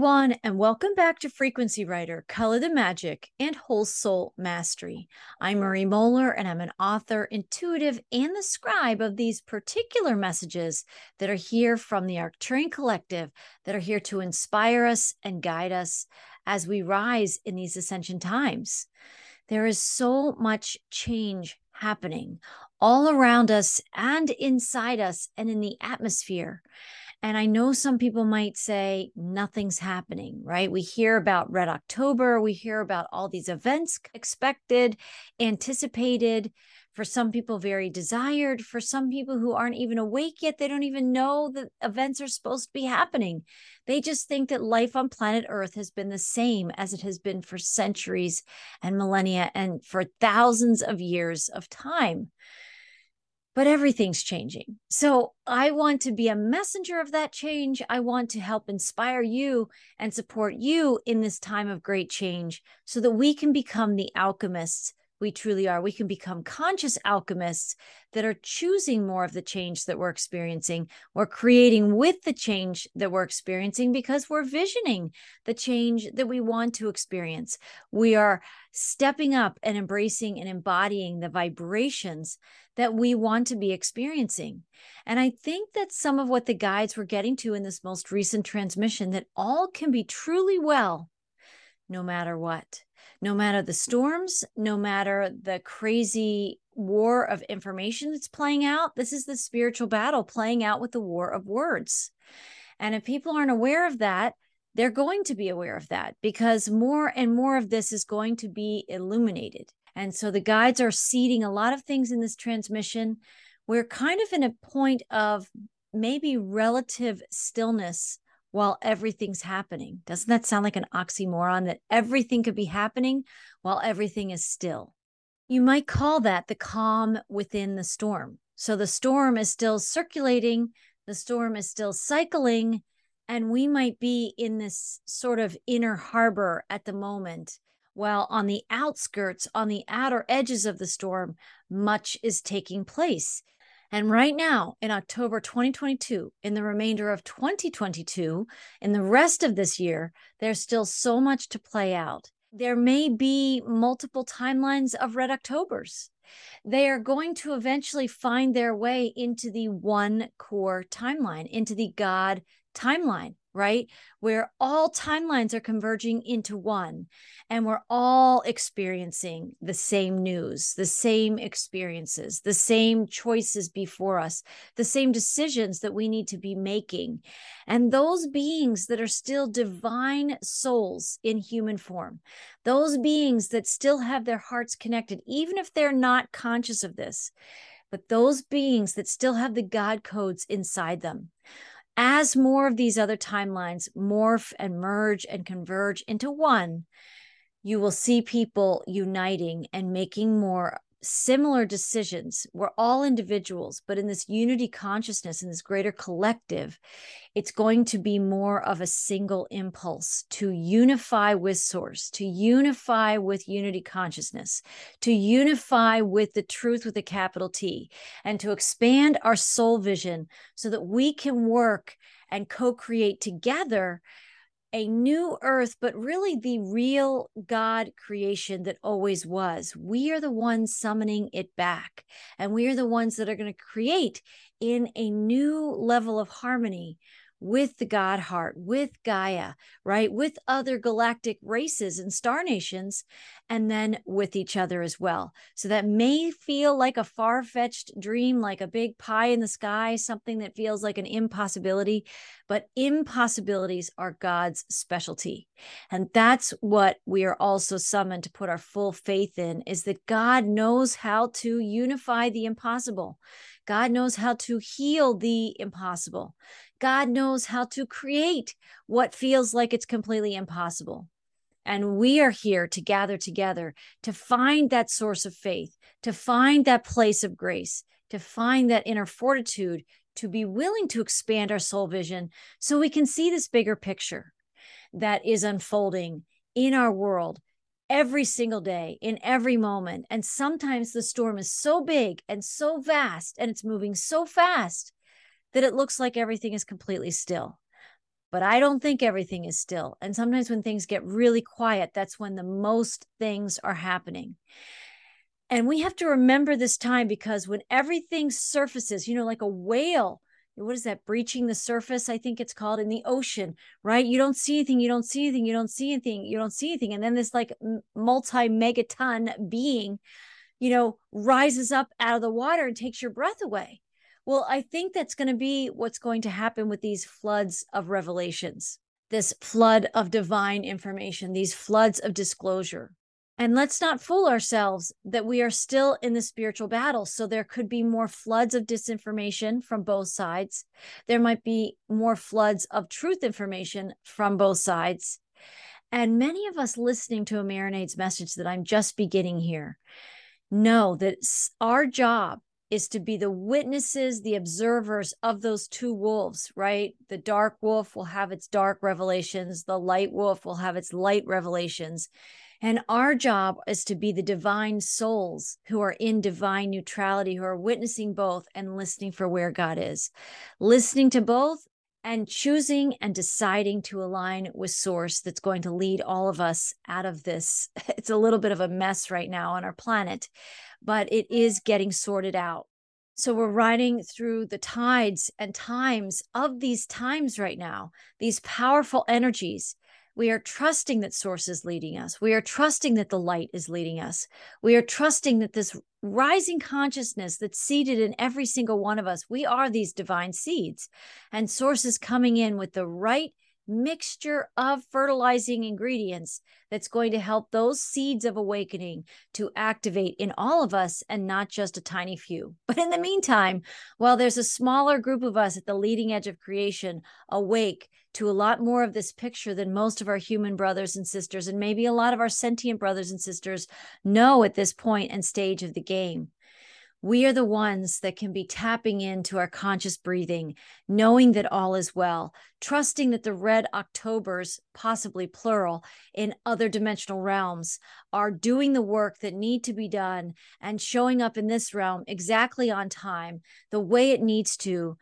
everyone, and welcome back to Frequency Writer, Color the Magic, and Whole Soul Mastery. I'm Marie Moeller, and I'm an author, intuitive, and the scribe of these particular messages that are here from the Arcturian Collective, that are here to inspire us and guide us as we rise in these ascension times. There is so much change happening all around us and inside us and in the atmosphere. And I know some people might say nothing's happening, right? We hear about Red October, we hear about all these events expected, anticipated, for some people, very desired. For some people who aren't even awake yet, they don't even know that events are supposed to be happening. They just think that life on planet Earth has been the same as it has been for centuries and millennia and for thousands of years of time but everything's changing. So I want to be a messenger of that change. I want to help inspire you and support you in this time of great change so that we can become the alchemists we truly are. We can become conscious alchemists that are choosing more of the change that we're experiencing. We're creating with the change that we're experiencing because we're visioning the change that we want to experience. We are stepping up and embracing and embodying the vibrations that we want to be experiencing. And I think that some of what the guides were getting to in this most recent transmission that all can be truly well no matter what no matter the storms, no matter the crazy war of information that's playing out. This is the spiritual battle playing out with the war of words. And if people aren't aware of that, they're going to be aware of that because more and more of this is going to be illuminated. And so the guides are seeding a lot of things in this transmission. We're kind of in a point of maybe relative stillness while everything's happening. Doesn't that sound like an oxymoron that everything could be happening while everything is still? You might call that the calm within the storm. So the storm is still circulating, the storm is still cycling, and we might be in this sort of inner harbor at the moment. While on the outskirts, on the outer edges of the storm, much is taking place. And right now, in October 2022, in the remainder of 2022, in the rest of this year, there's still so much to play out. There may be multiple timelines of Red Octobers. They are going to eventually find their way into the one core timeline, into the God timeline right? Where all timelines are converging into one, and we're all experiencing the same news, the same experiences, the same choices before us, the same decisions that we need to be making. And those beings that are still divine souls in human form, those beings that still have their hearts connected, even if they're not conscious of this. But those beings that still have the God codes inside them, as more of these other timelines morph and merge and converge into one, you will see people uniting and making more similar decisions. We're all individuals, but in this unity consciousness, in this greater collective, it's going to be more of a single impulse to unify with source, to unify with unity consciousness, to unify with the truth with a capital T, and to expand our soul vision so that we can work and co create together a new earth, but really the real God creation that always was. We are the ones summoning it back, and we are the ones that are going to create in a new level of harmony with the God heart, with Gaia, right? With other galactic races and star nations, and then with each other as well. So that may feel like a far fetched dream, like a big pie in the sky, something that feels like an impossibility, but impossibilities are God's specialty. And that's what we are also summoned to put our full faith in is that God knows how to unify the impossible. God knows how to heal the impossible. God knows how to create what feels like it's completely impossible. And we are here to gather together to find that source of faith, to find that place of grace, to find that inner fortitude, to be willing to expand our soul vision so we can see this bigger picture that is unfolding in our world every single day, in every moment. And sometimes the storm is so big and so vast and it's moving so fast that it looks like everything is completely still. but I don't think everything is still. And sometimes when things get really quiet, that's when the most things are happening. And we have to remember this time because when everything surfaces, you know, like a whale, what is that, breaching the surface? I think it's called in the ocean, right? You don't see anything, you don't see anything, you don't see anything, you don't see anything. And then this like multi megaton being, you know, rises up out of the water and takes your breath away. Well, I think that's going to be what's going to happen with these floods of revelations, this flood of divine information, these floods of disclosure. And let's not fool ourselves that we are still in the spiritual battle. So there could be more floods of disinformation from both sides. There might be more floods of truth information from both sides. And many of us listening to a Marinade's message that I'm just beginning here know that our job is to be the witnesses, the observers of those two wolves, right? The dark wolf will have its dark revelations, the light wolf will have its light revelations. And our job is to be the divine souls who are in divine neutrality, who are witnessing both and listening for where God is, listening to both and choosing and deciding to align with source that's going to lead all of us out of this. It's a little bit of a mess right now on our planet, but it is getting sorted out. So we're riding through the tides and times of these times right now, these powerful energies we are trusting that source is leading us. We are trusting that the light is leading us. We are trusting that this rising consciousness that's seated in every single one of us, we are these divine seeds. And source is coming in with the right mixture of fertilizing ingredients that's going to help those seeds of awakening to activate in all of us and not just a tiny few. But in the meantime, while there's a smaller group of us at the leading edge of creation awake to a lot more of this picture than most of our human brothers and sisters, and maybe a lot of our sentient brothers and sisters know at this point and stage of the game. We are the ones that can be tapping into our conscious breathing, knowing that all is well, trusting that the red Octobers, possibly plural, in other dimensional realms are doing the work that need to be done and showing up in this realm exactly on time, the way it needs to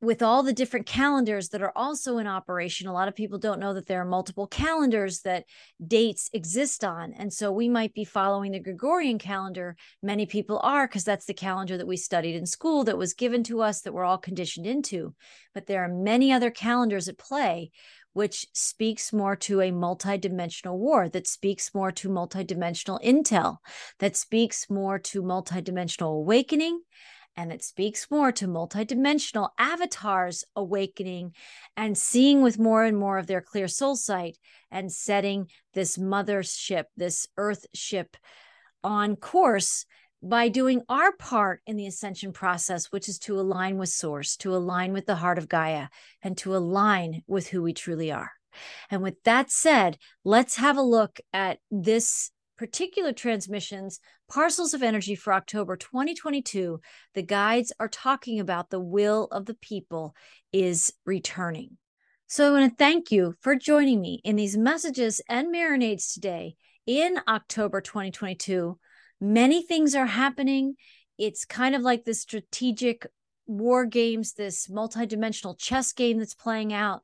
with all the different calendars that are also in operation, a lot of people don't know that there are multiple calendars that dates exist on. And so we might be following the Gregorian calendar. Many people are, because that's the calendar that we studied in school that was given to us that we're all conditioned into. But there are many other calendars at play, which speaks more to a multidimensional war, that speaks more to multidimensional intel, that speaks more to multidimensional awakening and it speaks more to multidimensional avatars awakening and seeing with more and more of their clear soul sight and setting this mothership, this earth ship on course by doing our part in the ascension process, which is to align with source, to align with the heart of Gaia, and to align with who we truly are. And with that said, let's have a look at this particular transmissions, parcels of energy for October 2022, the guides are talking about the will of the people is returning. So I want to thank you for joining me in these messages and marinades today in October 2022. Many things are happening. It's kind of like this strategic war games, this multidimensional chess game that's playing out.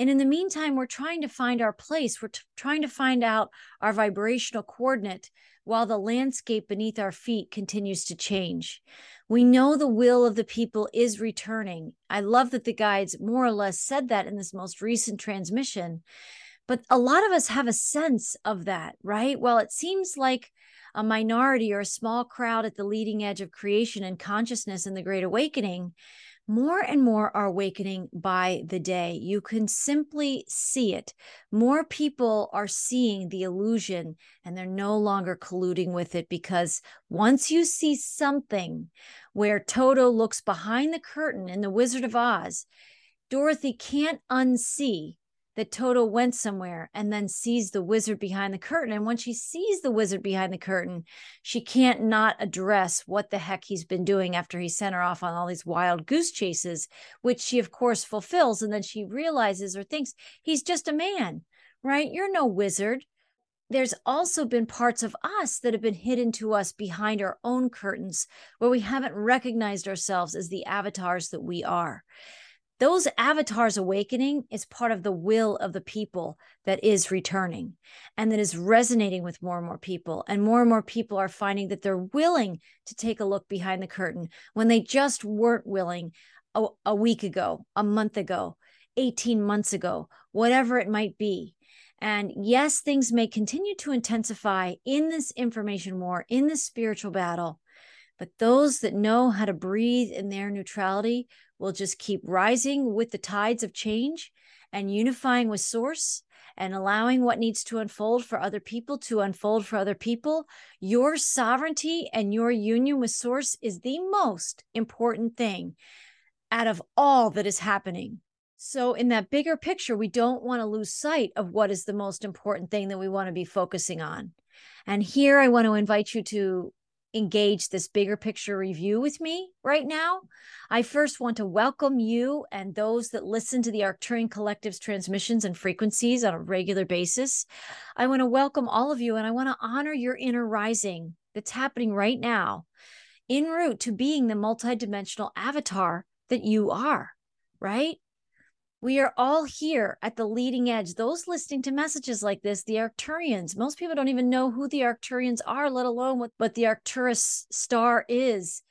And in the meantime, we're trying to find our place. We're t- trying to find out our vibrational coordinate while the landscape beneath our feet continues to change. We know the will of the people is returning. I love that the guides more or less said that in this most recent transmission. But a lot of us have a sense of that, right? Well, it seems like a minority or a small crowd at the leading edge of creation and consciousness in the Great Awakening more and more are awakening by the day. You can simply see it. More people are seeing the illusion and they're no longer colluding with it because once you see something where Toto looks behind the curtain in The Wizard of Oz, Dorothy can't unsee that Toto went somewhere and then sees the wizard behind the curtain. And when she sees the wizard behind the curtain, she can't not address what the heck he's been doing after he sent her off on all these wild goose chases, which she, of course, fulfills. And then she realizes or thinks he's just a man, right? You're no wizard. There's also been parts of us that have been hidden to us behind our own curtains where we haven't recognized ourselves as the avatars that we are those avatars awakening is part of the will of the people that is returning and that is resonating with more and more people. And more and more people are finding that they're willing to take a look behind the curtain when they just weren't willing a, a week ago, a month ago, 18 months ago, whatever it might be. And yes, things may continue to intensify in this information war, in this spiritual battle. But those that know how to breathe in their neutrality will just keep rising with the tides of change and unifying with source and allowing what needs to unfold for other people to unfold for other people. Your sovereignty and your union with source is the most important thing out of all that is happening. So, in that bigger picture, we don't want to lose sight of what is the most important thing that we want to be focusing on. And here I want to invite you to engage this bigger picture review with me right now. I first want to welcome you and those that listen to the Arcturian Collective's transmissions and frequencies on a regular basis. I want to welcome all of you and I want to honor your inner rising that's happening right now en route to being the multidimensional avatar that you are, right? We are all here at the leading edge. Those listening to messages like this, the Arcturians, most people don't even know who the Arcturians are, let alone what, what the Arcturus star is.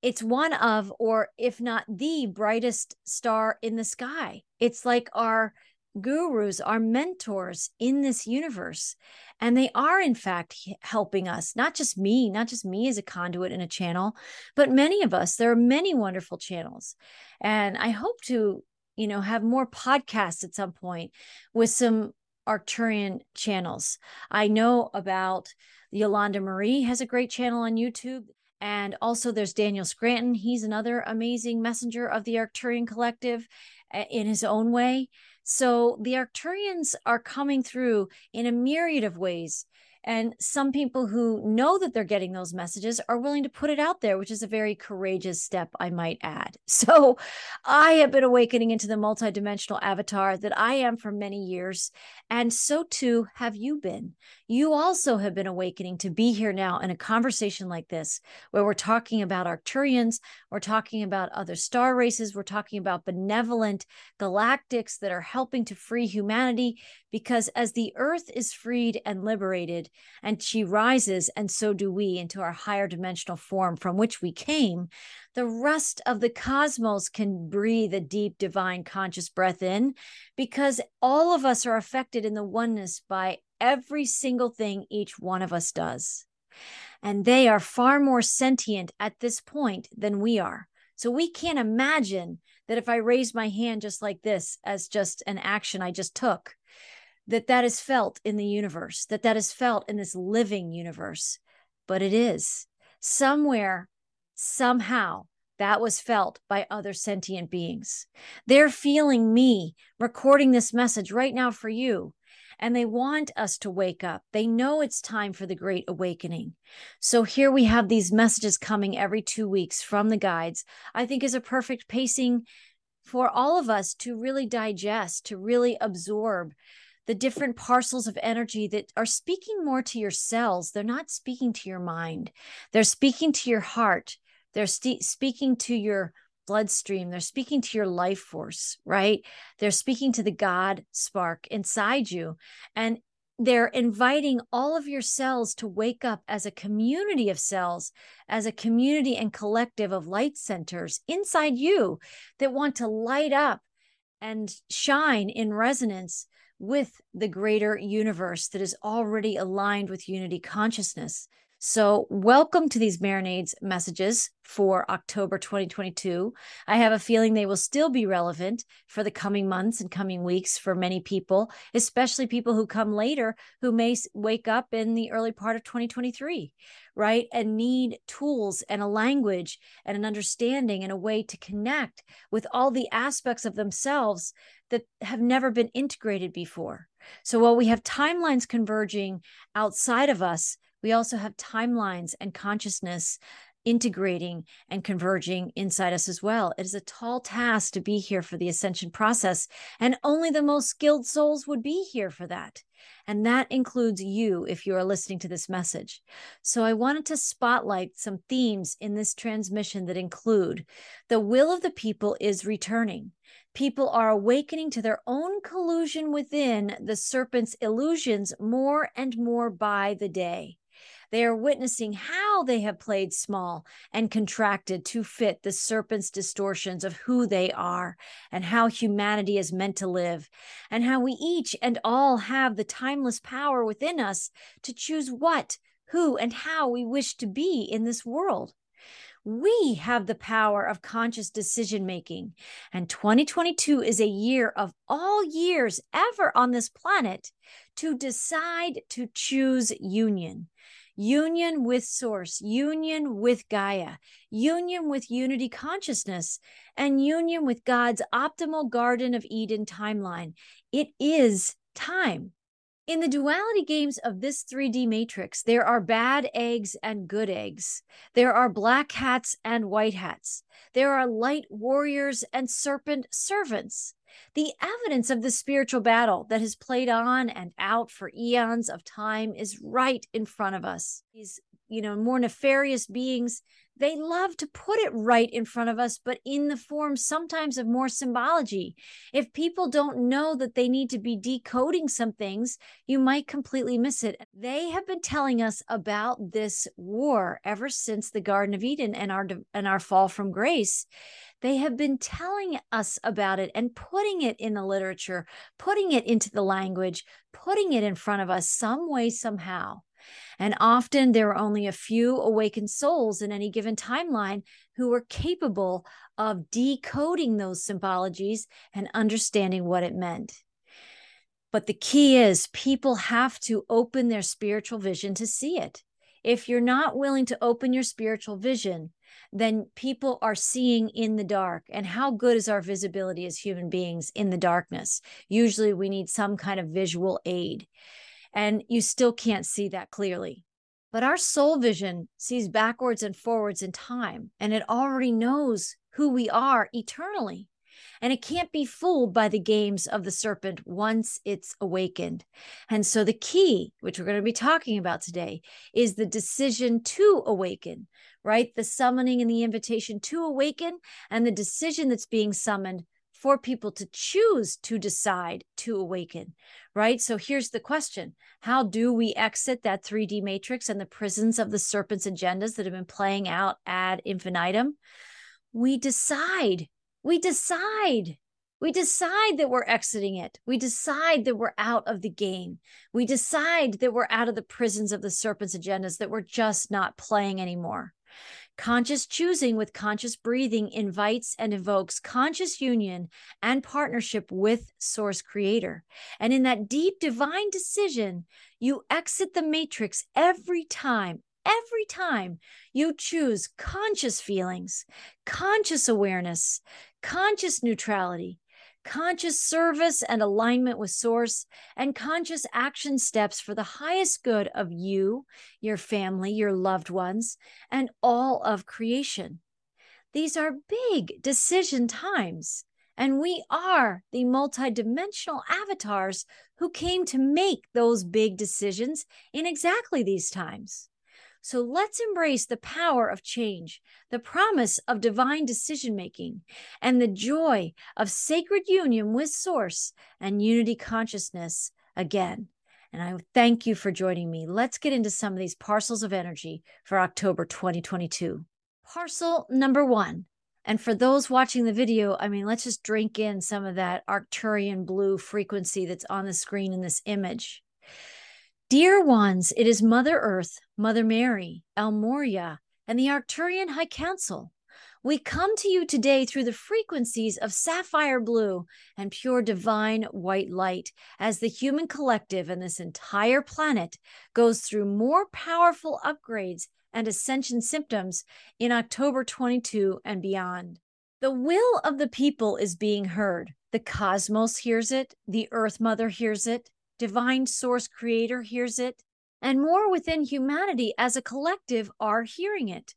It's one of, or if not the brightest star in the sky. It's like our gurus, our mentors in this universe. And they are, in fact, helping us, not just me, not just me as a conduit and a channel, but many of us. There are many wonderful channels. And I hope to you know, have more podcasts at some point with some Arcturian channels. I know about Yolanda Marie has a great channel on YouTube. And also there's Daniel Scranton. He's another amazing messenger of the Arcturian collective eh, in his own way. So the Arcturians are coming through in a myriad of ways and some people who know that they're getting those messages are willing to put it out there, which is a very courageous step, I might add. So I have been awakening into the multidimensional avatar that I am for many years. And so too have you been. You also have been awakening to be here now in a conversation like this, where we're talking about Arcturians, we're talking about other star races, we're talking about benevolent galactics that are helping to free humanity. Because as the earth is freed and liberated, and she rises, and so do we into our higher dimensional form from which we came, the rest of the cosmos can breathe a deep divine conscious breath in because all of us are affected in the oneness by every single thing each one of us does. And they are far more sentient at this point than we are. So we can't imagine that if I raise my hand just like this as just an action I just took, that that is felt in the universe, that that is felt in this living universe. But it is somewhere, somehow, that was felt by other sentient beings. They're feeling me recording this message right now for you. And they want us to wake up. They know it's time for the great awakening. So here we have these messages coming every two weeks from the guides. I think is a perfect pacing for all of us to really digest, to really absorb, the different parcels of energy that are speaking more to your cells. They're not speaking to your mind, they're speaking to your heart, they're st- speaking to your bloodstream, they're speaking to your life force, right? They're speaking to the God spark inside you. And they're inviting all of your cells to wake up as a community of cells, as a community and collective of light centers inside you that want to light up and shine in resonance with the greater universe that is already aligned with unity consciousness. So, welcome to these marinades messages for October 2022. I have a feeling they will still be relevant for the coming months and coming weeks for many people, especially people who come later who may wake up in the early part of 2023, right? And need tools and a language and an understanding and a way to connect with all the aspects of themselves that have never been integrated before. So, while we have timelines converging outside of us, we also have timelines and consciousness integrating and converging inside us as well. It is a tall task to be here for the ascension process, and only the most skilled souls would be here for that. And that includes you if you are listening to this message. So I wanted to spotlight some themes in this transmission that include the will of the people is returning. People are awakening to their own collusion within the serpent's illusions more and more by the day. They are witnessing how they have played small and contracted to fit the serpent's distortions of who they are and how humanity is meant to live, and how we each and all have the timeless power within us to choose what, who, and how we wish to be in this world. We have the power of conscious decision making. And 2022 is a year of all years ever on this planet to decide to choose union union with source, union with Gaia, union with unity consciousness, and union with God's optimal Garden of Eden timeline. It is time. In the duality games of this 3D matrix, there are bad eggs and good eggs. There are black hats and white hats. There are light warriors and serpent servants. The evidence of the spiritual battle that has played on and out for eons of time is right in front of us. These, you know, more nefarious beings they love to put it right in front of us, but in the form sometimes of more symbology. If people don't know that they need to be decoding some things, you might completely miss it. They have been telling us about this war ever since the Garden of Eden and our and our fall from grace. They have been telling us about it and putting it in the literature, putting it into the language, putting it in front of us some way, somehow. And often there are only a few awakened souls in any given timeline who are capable of decoding those symbologies and understanding what it meant. But the key is people have to open their spiritual vision to see it. If you're not willing to open your spiritual vision, then people are seeing in the dark. And how good is our visibility as human beings in the darkness? Usually we need some kind of visual aid and you still can't see that clearly. But our soul vision sees backwards and forwards in time, and it already knows who we are eternally. And it can't be fooled by the games of the serpent once it's awakened. And so, the key, which we're going to be talking about today, is the decision to awaken, right? The summoning and the invitation to awaken, and the decision that's being summoned for people to choose to decide to awaken, right? So here's the question How do we exit that 3D matrix and the prisons of the serpent's agendas that have been playing out ad infinitum? We decide. We decide. We decide that we're exiting it. We decide that we're out of the game. We decide that we're out of the prisons of the serpent's agendas, that we're just not playing anymore. Conscious choosing with conscious breathing invites and evokes conscious union and partnership with Source Creator. And in that deep divine decision, you exit the matrix every time, every time you choose conscious feelings, conscious awareness, conscious neutrality, conscious service and alignment with source, and conscious action steps for the highest good of you, your family, your loved ones, and all of creation. These are big decision times, and we are the multidimensional avatars who came to make those big decisions in exactly these times. So let's embrace the power of change, the promise of divine decision making, and the joy of sacred union with Source and unity consciousness again. And I thank you for joining me. Let's get into some of these parcels of energy for October 2022. Parcel number one. And for those watching the video, I mean, let's just drink in some of that Arcturian blue frequency that's on the screen in this image. Dear ones, it is Mother Earth, Mother Mary, El Morya, and the Arcturian High Council. We come to you today through the frequencies of sapphire blue and pure divine white light as the human collective and this entire planet goes through more powerful upgrades and ascension symptoms in October 22 and beyond. The will of the people is being heard. The cosmos hears it, the Earth Mother hears it, divine source creator hears it, and more within humanity as a collective are hearing it.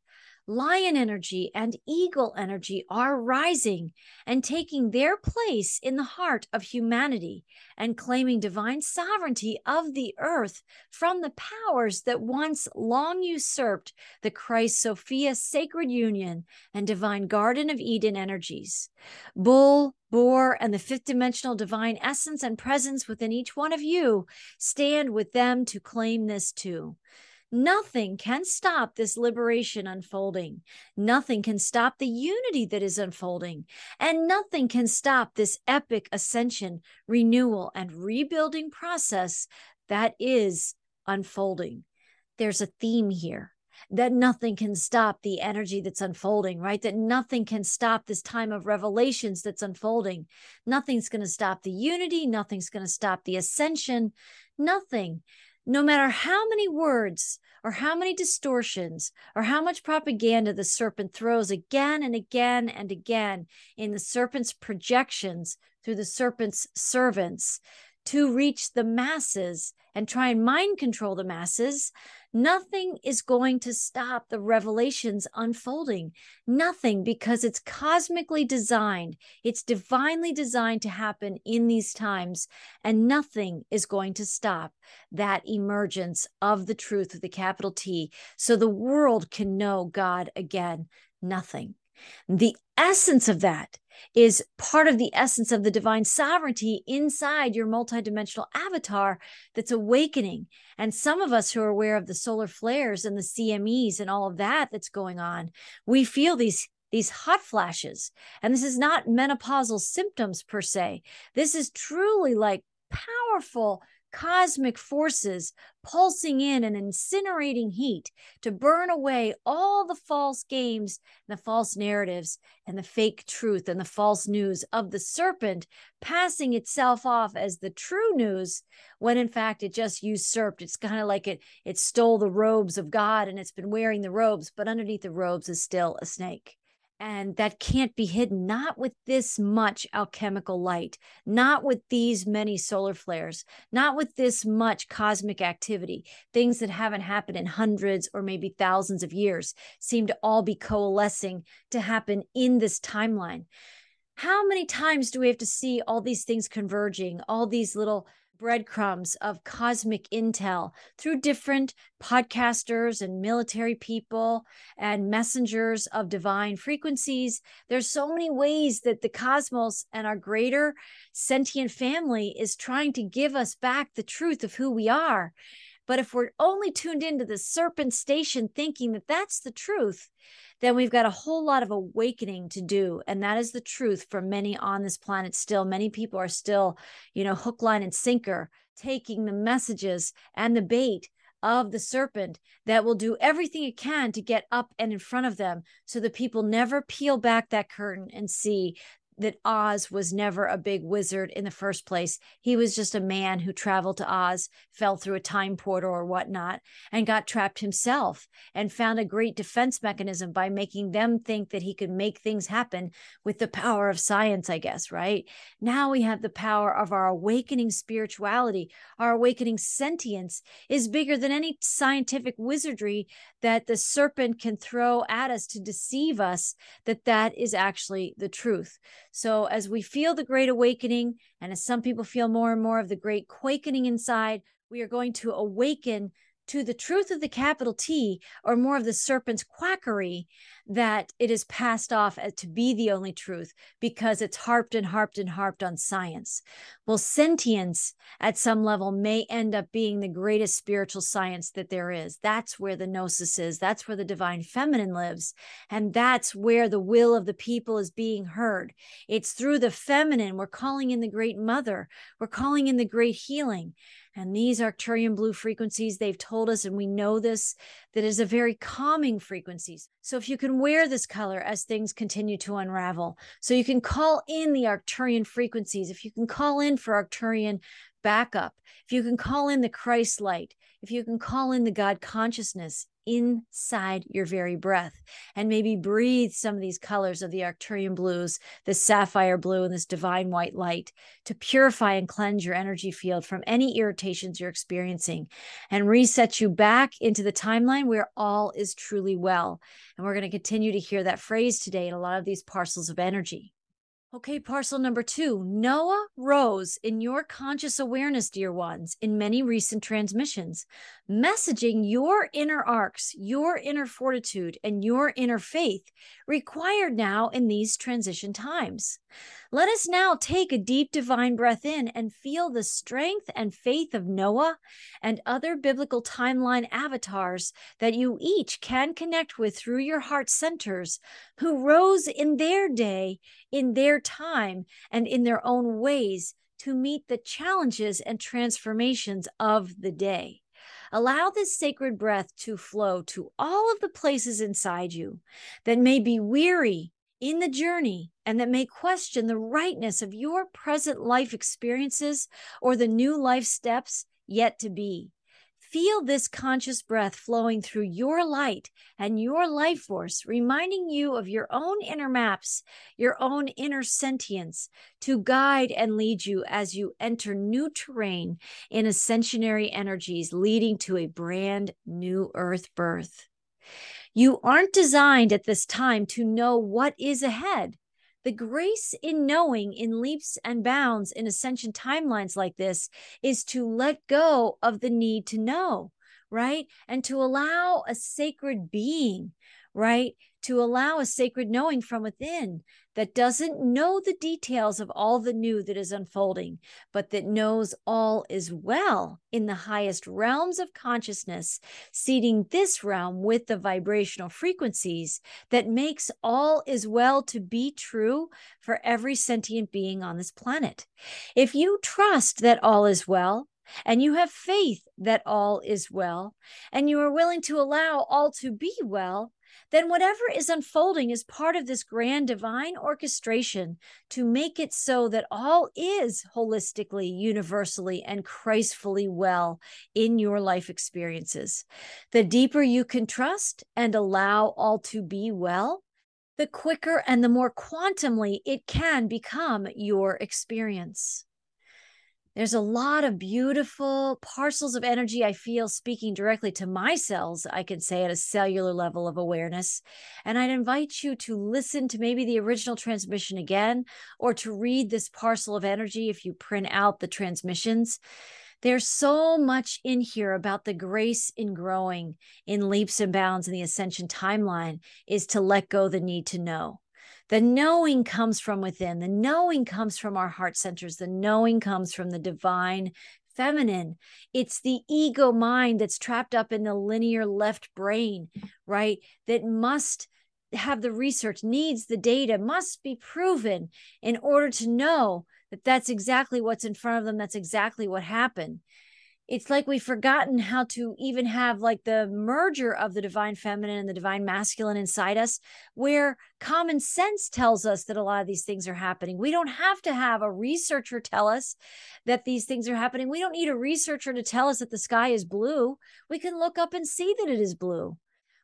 Lion energy and eagle energy are rising and taking their place in the heart of humanity and claiming divine sovereignty of the earth from the powers that once long usurped the Christ Sophia sacred union and divine Garden of Eden energies. Bull, Boar, and the fifth dimensional divine essence and presence within each one of you stand with them to claim this too. Nothing can stop this liberation unfolding. Nothing can stop the unity that is unfolding. And nothing can stop this epic ascension, renewal, and rebuilding process that is unfolding. There's a theme here that nothing can stop the energy that's unfolding, right? That nothing can stop this time of revelations that's unfolding. Nothing's going to stop the unity. Nothing's going to stop the ascension. Nothing no matter how many words or how many distortions or how much propaganda the serpent throws again and again and again in the serpent's projections through the serpent's servants to reach the masses and try and mind control the masses, nothing is going to stop the revelations unfolding. Nothing, because it's cosmically designed, it's divinely designed to happen in these times, and nothing is going to stop that emergence of the truth with the capital T so the world can know God again. Nothing. The essence of that is part of the essence of the divine sovereignty inside your multidimensional avatar that's awakening. And some of us who are aware of the solar flares and the CMEs and all of that that's going on, we feel these these hot flashes. And this is not menopausal symptoms per se. This is truly like powerful cosmic forces pulsing in an incinerating heat to burn away all the false games, and the false narratives, and the fake truth and the false news of the serpent passing itself off as the true news when in fact it just usurped. It's kind of like it it stole the robes of God and it's been wearing the robes, but underneath the robes is still a snake. And that can't be hidden, not with this much alchemical light, not with these many solar flares, not with this much cosmic activity. Things that haven't happened in hundreds or maybe thousands of years seem to all be coalescing to happen in this timeline. How many times do we have to see all these things converging, all these little breadcrumbs of cosmic intel through different podcasters and military people and messengers of divine frequencies. There's so many ways that the cosmos and our greater sentient family is trying to give us back the truth of who we are. But if we're only tuned into the serpent station thinking that that's the truth, then we've got a whole lot of awakening to do. And that is the truth for many on this planet still. Many people are still, you know, hook, line, and sinker, taking the messages and the bait of the serpent that will do everything it can to get up and in front of them so that people never peel back that curtain and see that Oz was never a big wizard in the first place. He was just a man who traveled to Oz, fell through a time portal or whatnot, and got trapped himself and found a great defense mechanism by making them think that he could make things happen with the power of science, I guess, right? Now we have the power of our awakening spirituality. Our awakening sentience is bigger than any scientific wizardry that the serpent can throw at us to deceive us that that is actually the truth. So, as we feel the great awakening, and as some people feel more and more of the great quakening inside, we are going to awaken to the truth of the capital T, or more of the serpent's quackery, that it is passed off as to be the only truth because it's harped and harped and harped on science. Well, sentience at some level may end up being the greatest spiritual science that there is. That's where the gnosis is, that's where the divine feminine lives, and that's where the will of the people is being heard. It's through the feminine. We're calling in the great mother, we're calling in the great healing. And these Arcturian blue frequencies, they've told us, and we know this, that is a very calming frequencies. So if you can wear this color as things continue to unravel, so you can call in the Arcturian frequencies, if you can call in for Arcturian backup, if you can call in the Christ light, if you can call in the God consciousness inside your very breath and maybe breathe some of these colors of the Arcturian blues, the sapphire blue, and this divine white light to purify and cleanse your energy field from any irritations you're experiencing and reset you back into the timeline where all is truly well. And we're going to continue to hear that phrase today in a lot of these parcels of energy. Okay, parcel number two. Noah rose in your conscious awareness, dear ones, in many recent transmissions, messaging your inner arks, your inner fortitude, and your inner faith required now in these transition times. Let us now take a deep divine breath in and feel the strength and faith of Noah and other biblical timeline avatars that you each can connect with through your heart centers who rose in their day, in their time, and in their own ways to meet the challenges and transformations of the day. Allow this sacred breath to flow to all of the places inside you that may be weary in the journey and that may question the rightness of your present life experiences or the new life steps yet to be. Feel this conscious breath flowing through your light and your life force, reminding you of your own inner maps, your own inner sentience to guide and lead you as you enter new terrain in ascensionary energies, leading to a brand new earth birth. You aren't designed at this time to know what is ahead. The grace in knowing in leaps and bounds in ascension timelines like this is to let go of the need to know, right? And to allow a sacred being, right? To allow a sacred knowing from within that doesn't know the details of all the new that is unfolding, but that knows all is well in the highest realms of consciousness, seeding this realm with the vibrational frequencies that makes all is well to be true for every sentient being on this planet. If you trust that all is well, and you have faith that all is well, and you are willing to allow all to be well, then whatever is unfolding is part of this grand divine orchestration to make it so that all is holistically, universally, and Christfully well in your life experiences. The deeper you can trust and allow all to be well, the quicker and the more quantumly it can become your experience. There's a lot of beautiful parcels of energy I feel speaking directly to my cells, I can say at a cellular level of awareness. And I'd invite you to listen to maybe the original transmission again or to read this parcel of energy if you print out the transmissions. There's so much in here about the grace in growing in leaps and bounds in the ascension timeline is to let go the need to know. The knowing comes from within. The knowing comes from our heart centers. The knowing comes from the divine feminine. It's the ego mind that's trapped up in the linear left brain, right? That must have the research, needs the data, must be proven in order to know that that's exactly what's in front of them. That's exactly what happened it's like we've forgotten how to even have like the merger of the divine feminine and the divine masculine inside us where common sense tells us that a lot of these things are happening. We don't have to have a researcher tell us that these things are happening. We don't need a researcher to tell us that the sky is blue. We can look up and see that it is blue.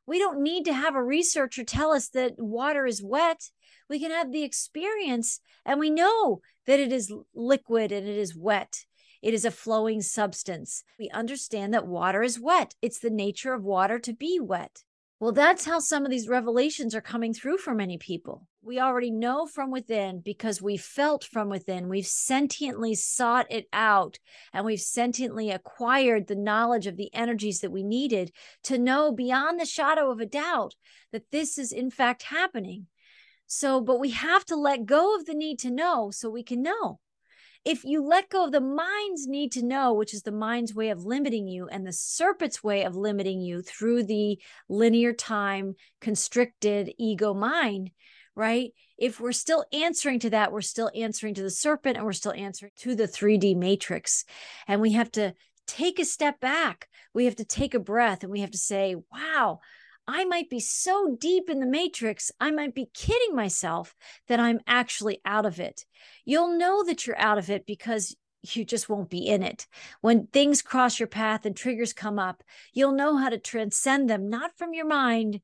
We don't need to have a researcher tell us that water is wet. We can have the experience and we know that it is liquid and it is wet it is a flowing substance. We understand that water is wet. It's the nature of water to be wet. Well, that's how some of these revelations are coming through for many people. We already know from within because we felt from within. We've sentiently sought it out and we've sentiently acquired the knowledge of the energies that we needed to know beyond the shadow of a doubt that this is in fact happening. So, but we have to let go of the need to know so we can know if you let go of the mind's need to know, which is the mind's way of limiting you, and the serpent's way of limiting you through the linear time constricted ego mind, right? If we're still answering to that, we're still answering to the serpent and we're still answering to the 3D matrix. And we have to take a step back. We have to take a breath and we have to say, wow, I might be so deep in the matrix, I might be kidding myself that I'm actually out of it. You'll know that you're out of it because you just won't be in it. When things cross your path and triggers come up, you'll know how to transcend them, not from your mind,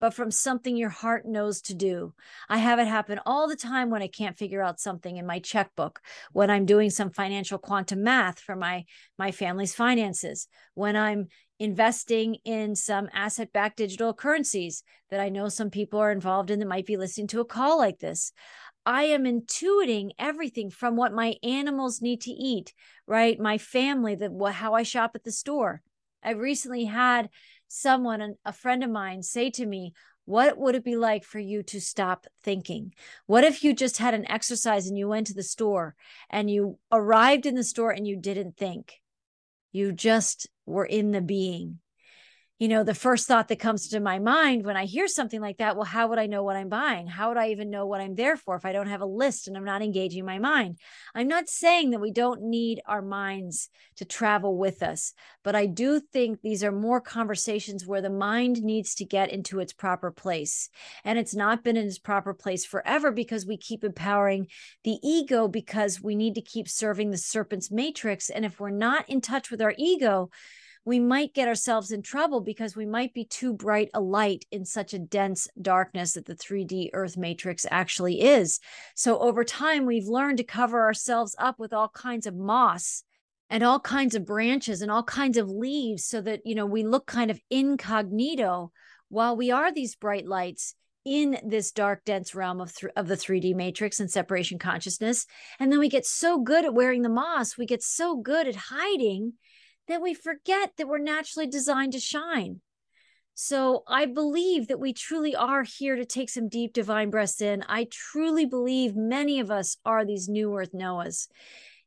but from something your heart knows to do. I have it happen all the time when I can't figure out something in my checkbook, when I'm doing some financial quantum math for my my family's finances, when I'm investing in some asset backed digital currencies that I know some people are involved in that might be listening to a call like this. I am intuiting everything from what my animals need to eat, right? My family, that how I shop at the store. I recently had someone, a friend of mine, say to me, What would it be like for you to stop thinking? What if you just had an exercise and you went to the store and you arrived in the store and you didn't think? You just were in the being you know, the first thought that comes to my mind when I hear something like that, well, how would I know what I'm buying? How would I even know what I'm there for if I don't have a list and I'm not engaging my mind? I'm not saying that we don't need our minds to travel with us, but I do think these are more conversations where the mind needs to get into its proper place. And it's not been in its proper place forever because we keep empowering the ego because we need to keep serving the serpent's matrix. And if we're not in touch with our ego, we might get ourselves in trouble because we might be too bright a light in such a dense darkness that the 3D Earth matrix actually is. So over time, we've learned to cover ourselves up with all kinds of moss and all kinds of branches and all kinds of leaves so that, you know, we look kind of incognito while we are these bright lights in this dark dense realm of th- of the 3D matrix and separation consciousness and then we get so good at wearing the moss we get so good at hiding that we forget that we're naturally designed to shine. So I believe that we truly are here to take some deep divine breaths in. I truly believe many of us are these new earth Noahs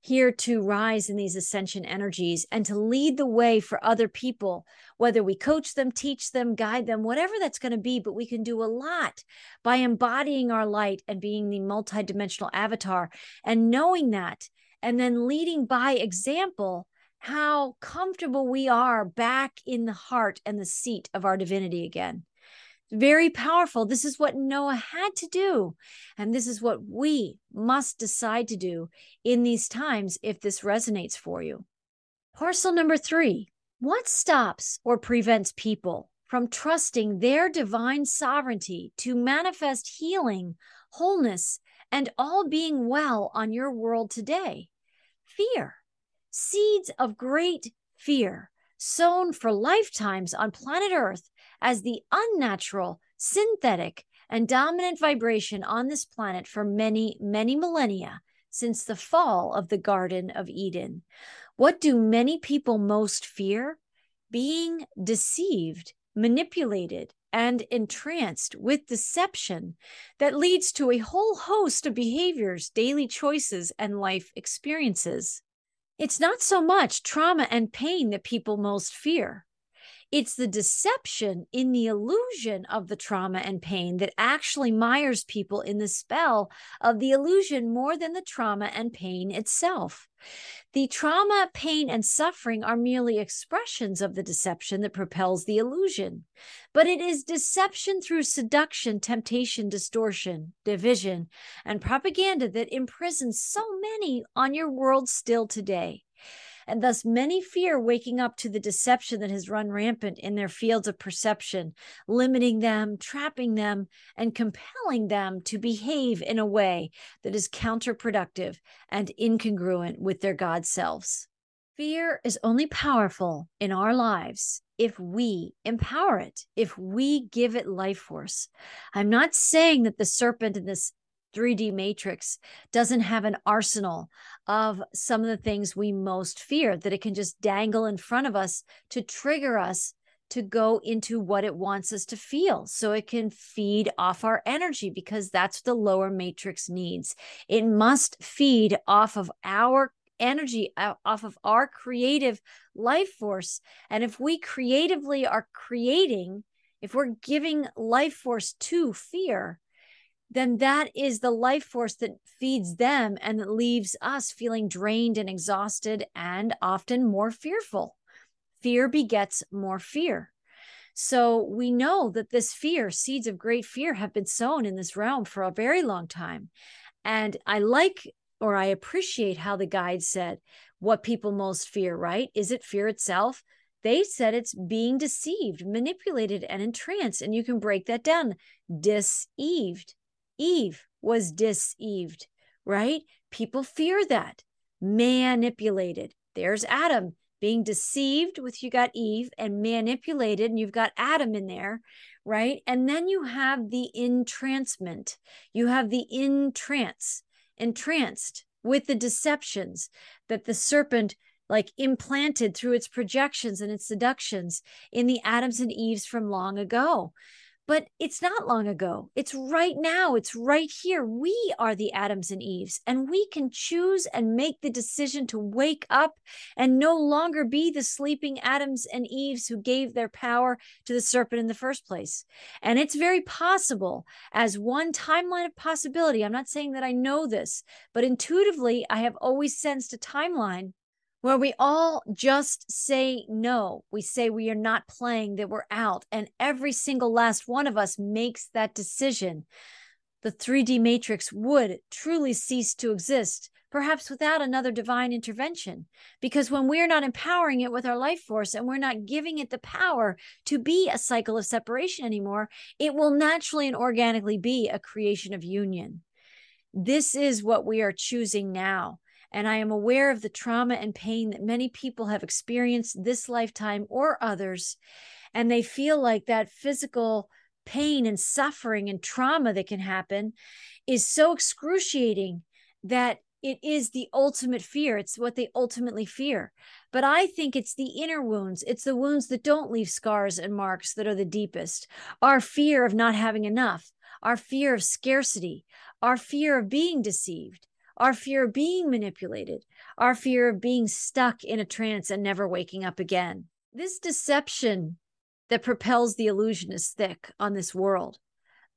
here to rise in these ascension energies and to lead the way for other people, whether we coach them, teach them, guide them, whatever that's going to be. But we can do a lot by embodying our light and being the multidimensional avatar and knowing that, and then leading by example how comfortable we are back in the heart and the seat of our divinity again. Very powerful. This is what Noah had to do. And this is what we must decide to do in these times if this resonates for you. Parcel number three What stops or prevents people from trusting their divine sovereignty to manifest healing, wholeness, and all being well on your world today? Fear seeds of great fear sown for lifetimes on planet Earth as the unnatural, synthetic, and dominant vibration on this planet for many, many millennia since the fall of the Garden of Eden. What do many people most fear? Being deceived, manipulated, and entranced with deception that leads to a whole host of behaviors, daily choices, and life experiences. It's not so much trauma and pain that people most fear. It's the deception in the illusion of the trauma and pain that actually mires people in the spell of the illusion more than the trauma and pain itself. The trauma, pain, and suffering are merely expressions of the deception that propels the illusion. But it is deception through seduction, temptation, distortion, division, and propaganda that imprisons so many on your world still today and thus many fear waking up to the deception that has run rampant in their fields of perception, limiting them, trapping them, and compelling them to behave in a way that is counterproductive and incongruent with their God selves. Fear is only powerful in our lives if we empower it, if we give it life force. I'm not saying that the serpent in this 3D matrix doesn't have an arsenal of some of the things we most fear, that it can just dangle in front of us to trigger us to go into what it wants us to feel. So it can feed off our energy because that's what the lower matrix needs. It must feed off of our energy, off of our creative life force. And if we creatively are creating, if we're giving life force to fear, then that is the life force that feeds them and that leaves us feeling drained and exhausted and often more fearful. Fear begets more fear. So we know that this fear, seeds of great fear, have been sown in this realm for a very long time. And I like or I appreciate how the guide said what people most fear, right? Is it fear itself? They said it's being deceived, manipulated, and entranced. And you can break that down. Deceived. Eve was deceived, right? People fear that. Manipulated. There's Adam being deceived with you got Eve and manipulated, and you've got Adam in there, right? And then you have the entrancement. You have the entrance, entranced with the deceptions that the serpent like implanted through its projections and its seductions in the Adams and Eves from long ago. But it's not long ago. It's right now. It's right here. We are the Adams and Eves, and we can choose and make the decision to wake up and no longer be the sleeping Adams and Eves who gave their power to the serpent in the first place. And it's very possible, as one timeline of possibility. I'm not saying that I know this, but intuitively, I have always sensed a timeline where we all just say no. We say we are not playing, that we're out, and every single last one of us makes that decision. The 3D matrix would truly cease to exist, perhaps without another divine intervention. Because when we're not empowering it with our life force and we're not giving it the power to be a cycle of separation anymore, it will naturally and organically be a creation of union. This is what we are choosing now. And I am aware of the trauma and pain that many people have experienced this lifetime or others. And they feel like that physical pain and suffering and trauma that can happen is so excruciating that it is the ultimate fear. It's what they ultimately fear. But I think it's the inner wounds. It's the wounds that don't leave scars and marks that are the deepest. Our fear of not having enough, our fear of scarcity, our fear of being deceived, our fear of being manipulated, our fear of being stuck in a trance and never waking up again. This deception that propels the illusion is thick on this world.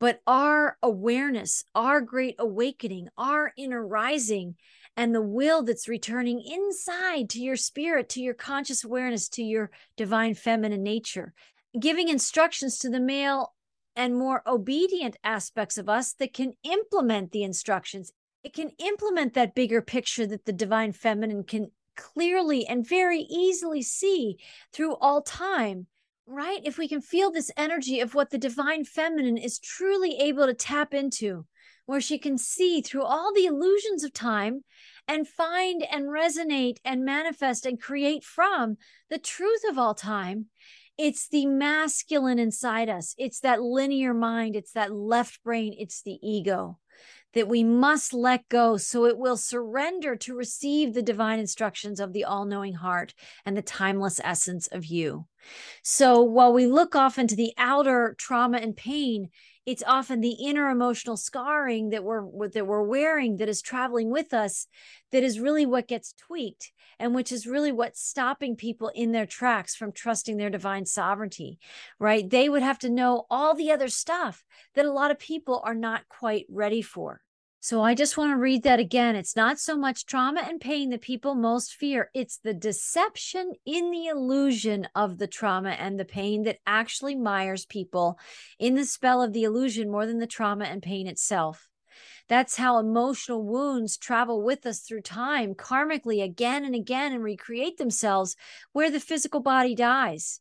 But our awareness, our great awakening, our inner rising, and the will that's returning inside to your spirit, to your conscious awareness, to your divine feminine nature, giving instructions to the male and more obedient aspects of us that can implement the instructions, it can implement that bigger picture that the divine feminine can clearly and very easily see through all time right? If we can feel this energy of what the divine feminine is truly able to tap into where she can see through all the illusions of time and find and resonate and manifest and create from the truth of all time it's the masculine inside us. It's that linear mind. It's that left brain. It's the ego that we must let go so it will surrender to receive the divine instructions of the all knowing heart and the timeless essence of you. So while we look off into the outer trauma and pain, it's often the inner emotional scarring that we're that we're wearing that is traveling with us that is really what gets tweaked and which is really what's stopping people in their tracks from trusting their divine sovereignty right? They would have to know all the other stuff that a lot of people are not quite ready for so I just want to read that again. It's not so much trauma and pain that people most fear, it's the deception in the illusion of the trauma and the pain that actually mires people in the spell of the illusion more than the trauma and pain itself. That's how emotional wounds travel with us through time, karmically, again and again, and recreate themselves where the physical body dies.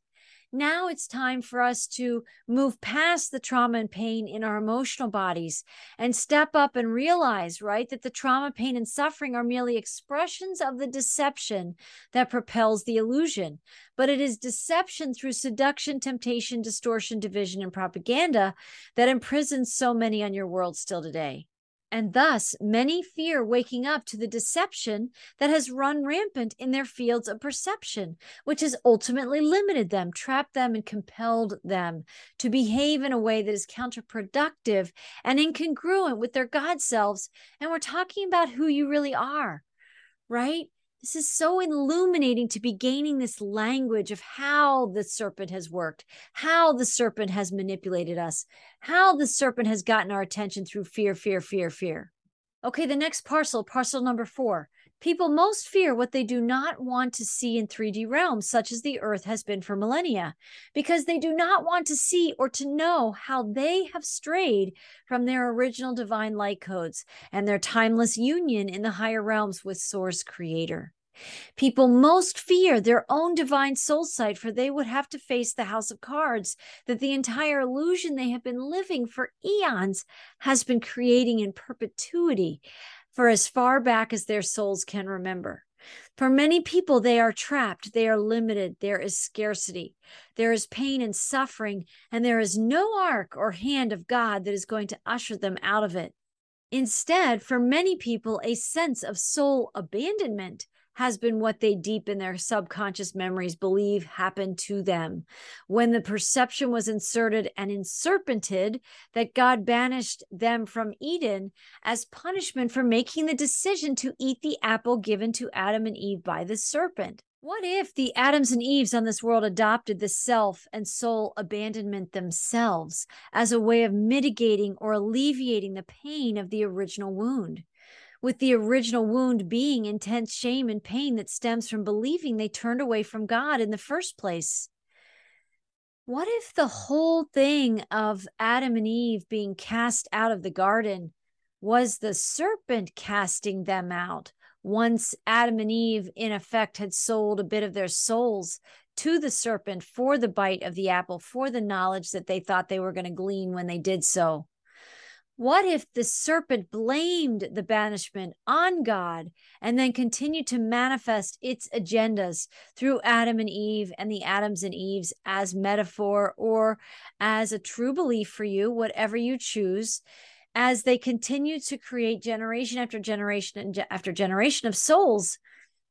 Now it's time for us to move past the trauma and pain in our emotional bodies and step up and realize, right, that the trauma, pain, and suffering are merely expressions of the deception that propels the illusion. But it is deception through seduction, temptation, distortion, division, and propaganda that imprisons so many on your world still today. And thus, many fear waking up to the deception that has run rampant in their fields of perception, which has ultimately limited them, trapped them, and compelled them to behave in a way that is counterproductive and incongruent with their God selves. And we're talking about who you really are, right? This is so illuminating to be gaining this language of how the serpent has worked, how the serpent has manipulated us, how the serpent has gotten our attention through fear, fear, fear, fear. Okay, the next parcel, parcel number four People most fear what they do not want to see in 3D realms, such as the earth has been for millennia, because they do not want to see or to know how they have strayed from their original divine light codes and their timeless union in the higher realms with Source Creator. People most fear their own divine soul sight, for they would have to face the house of cards that the entire illusion they have been living for eons has been creating in perpetuity for as far back as their souls can remember. For many people, they are trapped, they are limited, there is scarcity, there is pain and suffering, and there is no ark or hand of God that is going to usher them out of it. Instead, for many people, a sense of soul abandonment has been what they deep in their subconscious memories believe happened to them when the perception was inserted and inserpented that God banished them from Eden as punishment for making the decision to eat the apple given to Adam and Eve by the serpent. What if the Adams and Eves on this world adopted the self and soul abandonment themselves as a way of mitigating or alleviating the pain of the original wound? With the original wound being intense shame and pain that stems from believing they turned away from God in the first place. What if the whole thing of Adam and Eve being cast out of the garden was the serpent casting them out? Once Adam and Eve, in effect, had sold a bit of their souls to the serpent for the bite of the apple, for the knowledge that they thought they were going to glean when they did so. What if the serpent blamed the banishment on God and then continued to manifest its agendas through Adam and Eve and the Adams and Eves as metaphor or as a true belief for you, whatever you choose, as they continue to create generation after generation and after generation of souls,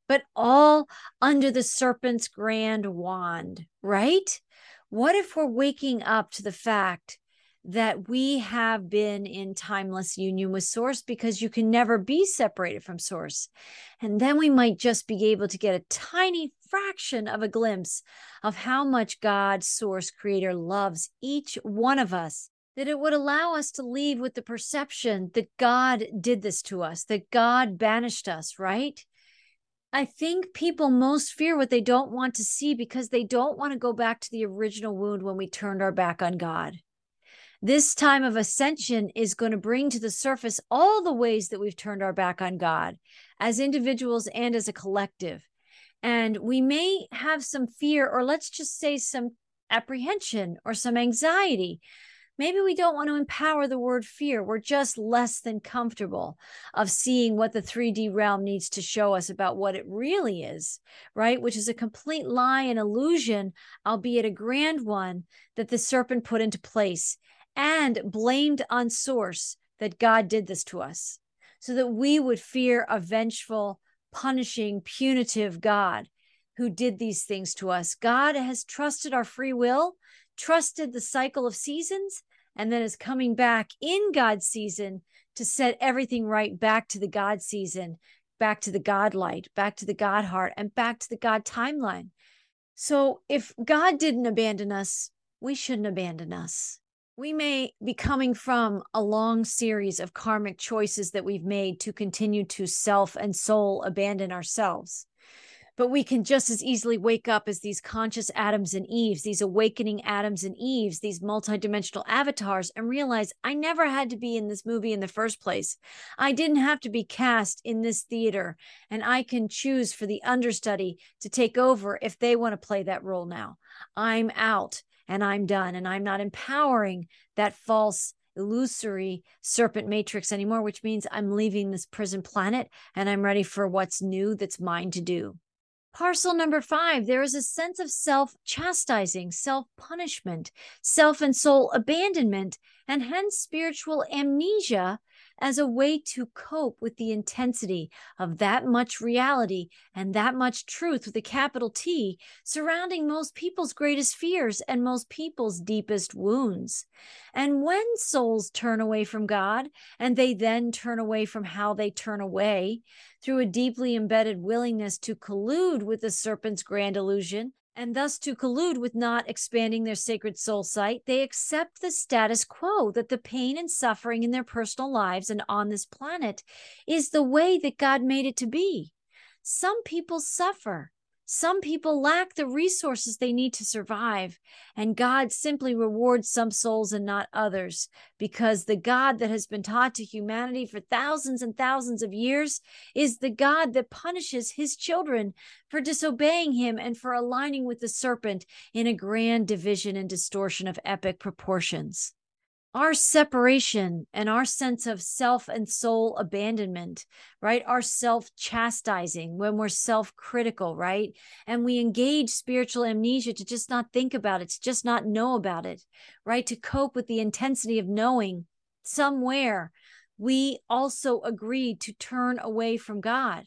but all under the serpent's grand wand, right? What if we're waking up to the fact? That we have been in timeless union with source because you can never be separated from source. And then we might just be able to get a tiny fraction of a glimpse of how much God, source, creator loves each one of us. That it would allow us to leave with the perception that God did this to us, that God banished us, right? I think people most fear what they don't want to see because they don't want to go back to the original wound when we turned our back on God. This time of ascension is going to bring to the surface all the ways that we've turned our back on God as individuals and as a collective. And we may have some fear, or let's just say some apprehension or some anxiety. Maybe we don't want to empower the word fear. We're just less than comfortable of seeing what the 3D realm needs to show us about what it really is, right? Which is a complete lie and illusion, albeit a grand one, that the serpent put into place and blamed on source that God did this to us so that we would fear a vengeful, punishing, punitive God who did these things to us. God has trusted our free will, trusted the cycle of seasons, and then is coming back in God's season to set everything right back to the God season, back to the God light, back to the God heart, and back to the God timeline. So if God didn't abandon us, we shouldn't abandon us. We may be coming from a long series of karmic choices that we've made to continue to self and soul abandon ourselves. But we can just as easily wake up as these conscious Adams and Eves, these awakening Adams and Eves, these multidimensional avatars, and realize I never had to be in this movie in the first place. I didn't have to be cast in this theater, and I can choose for the understudy to take over if they want to play that role now. I'm out and I'm done. And I'm not empowering that false, illusory serpent matrix anymore, which means I'm leaving this prison planet and I'm ready for what's new that's mine to do. Parcel number five, there is a sense of self chastising, self punishment, self and soul abandonment, and hence spiritual amnesia as a way to cope with the intensity of that much reality and that much truth with a capital T surrounding most people's greatest fears and most people's deepest wounds. And when souls turn away from God and they then turn away from how they turn away through a deeply embedded willingness to collude with the serpent's grand illusion, and thus to collude with not expanding their sacred soul sight, they accept the status quo that the pain and suffering in their personal lives and on this planet is the way that God made it to be. some people suffer. Some people lack the resources they need to survive, and God simply rewards some souls and not others because the God that has been taught to humanity for thousands and thousands of years is the God that punishes his children for disobeying him and for aligning with the serpent in a grand division and distortion of epic proportions our separation and our sense of self and soul abandonment, right? Our self chastising when we're self critical, right? And we engage spiritual amnesia to just not think about it, to just not know about it, right? To cope with the intensity of knowing somewhere we also agreed to turn away from God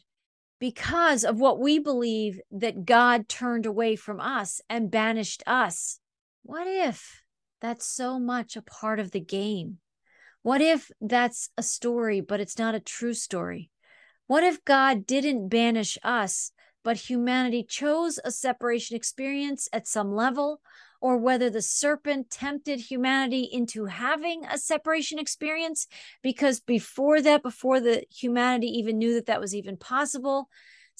because of what we believe that God turned away from us and banished us. What if? That's so much a part of the game? What if that's a story, but it's not a true story? What if God didn't banish us, but humanity chose a separation experience at some level, or whether the serpent tempted humanity into having a separation experience because before that, before the humanity even knew that that was even possible,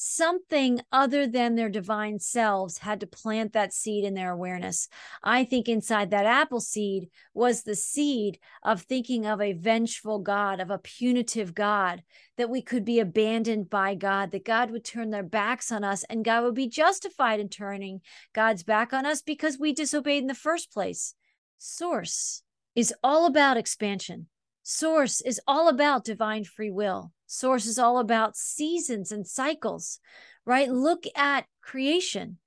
something other than their divine selves had to plant that seed in their awareness. I think inside that apple seed was the seed of thinking of a vengeful God, of a punitive God, that we could be abandoned by God, that God would turn their backs on us, and God would be justified in turning God's back on us because we disobeyed in the first place. Source is all about expansion. Source is all about divine free will. Source is all about seasons and cycles, right? Look at creation.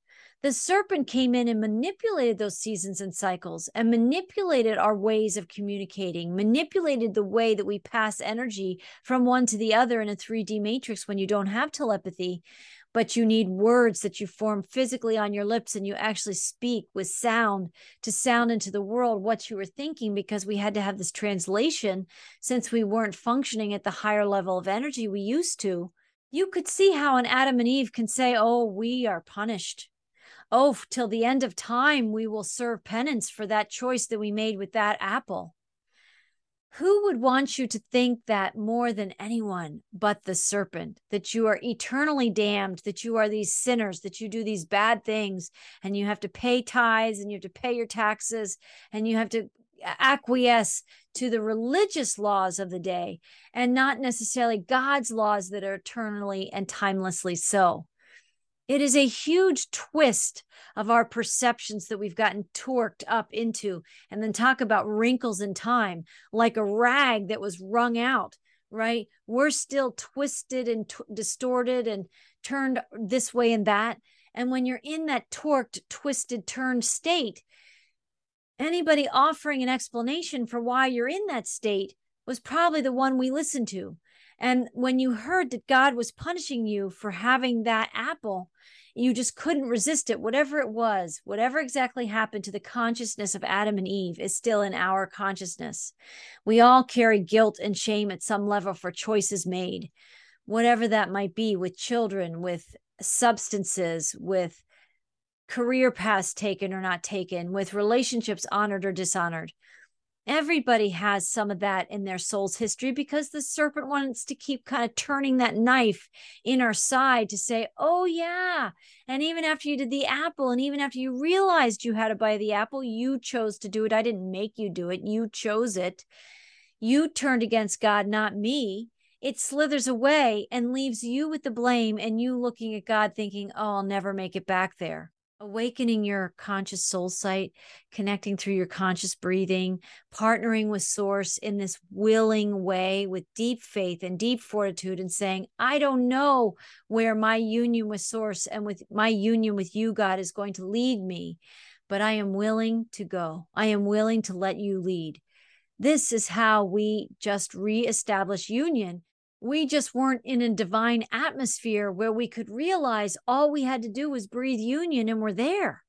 The serpent came in and manipulated those seasons and cycles and manipulated our ways of communicating, manipulated the way that we pass energy from one to the other in a 3D matrix when you don't have telepathy but you need words that you form physically on your lips and you actually speak with sound to sound into the world what you were thinking because we had to have this translation since we weren't functioning at the higher level of energy we used to. You could see how an Adam and Eve can say, Oh, we are punished. Oh, till the end of time, we will serve penance for that choice that we made with that apple who would want you to think that more than anyone but the serpent that you are eternally damned that you are these sinners that you do these bad things and you have to pay tithes and you have to pay your taxes and you have to acquiesce to the religious laws of the day and not necessarily God's laws that are eternally and timelessly so it is a huge twist of our perceptions that we've gotten torqued up into. And then talk about wrinkles in time, like a rag that was wrung out, right? We're still twisted and t- distorted and turned this way and that. And when you're in that torqued, twisted, turned state, anybody offering an explanation for why you're in that state was probably the one we listened to. And when you heard that God was punishing you for having that apple, you just couldn't resist it. Whatever it was, whatever exactly happened to the consciousness of Adam and Eve is still in our consciousness. We all carry guilt and shame at some level for choices made, whatever that might be with children, with substances, with career paths taken or not taken, with relationships honored or dishonored. Everybody has some of that in their soul's history because the serpent wants to keep kind of turning that knife in our side to say, oh, yeah. And even after you did the apple, and even after you realized you had to buy the apple, you chose to do it. I didn't make you do it. You chose it. You turned against God, not me. It slithers away and leaves you with the blame and you looking at God thinking, oh, I'll never make it back there awakening your conscious soul sight, connecting through your conscious breathing, partnering with source in this willing way with deep faith and deep fortitude and saying, I don't know where my union with source and with my union with you, God, is going to lead me, but I am willing to go. I am willing to let you lead. This is how we just reestablish union we just weren't in a divine atmosphere where we could realize all we had to do was breathe union and we're there.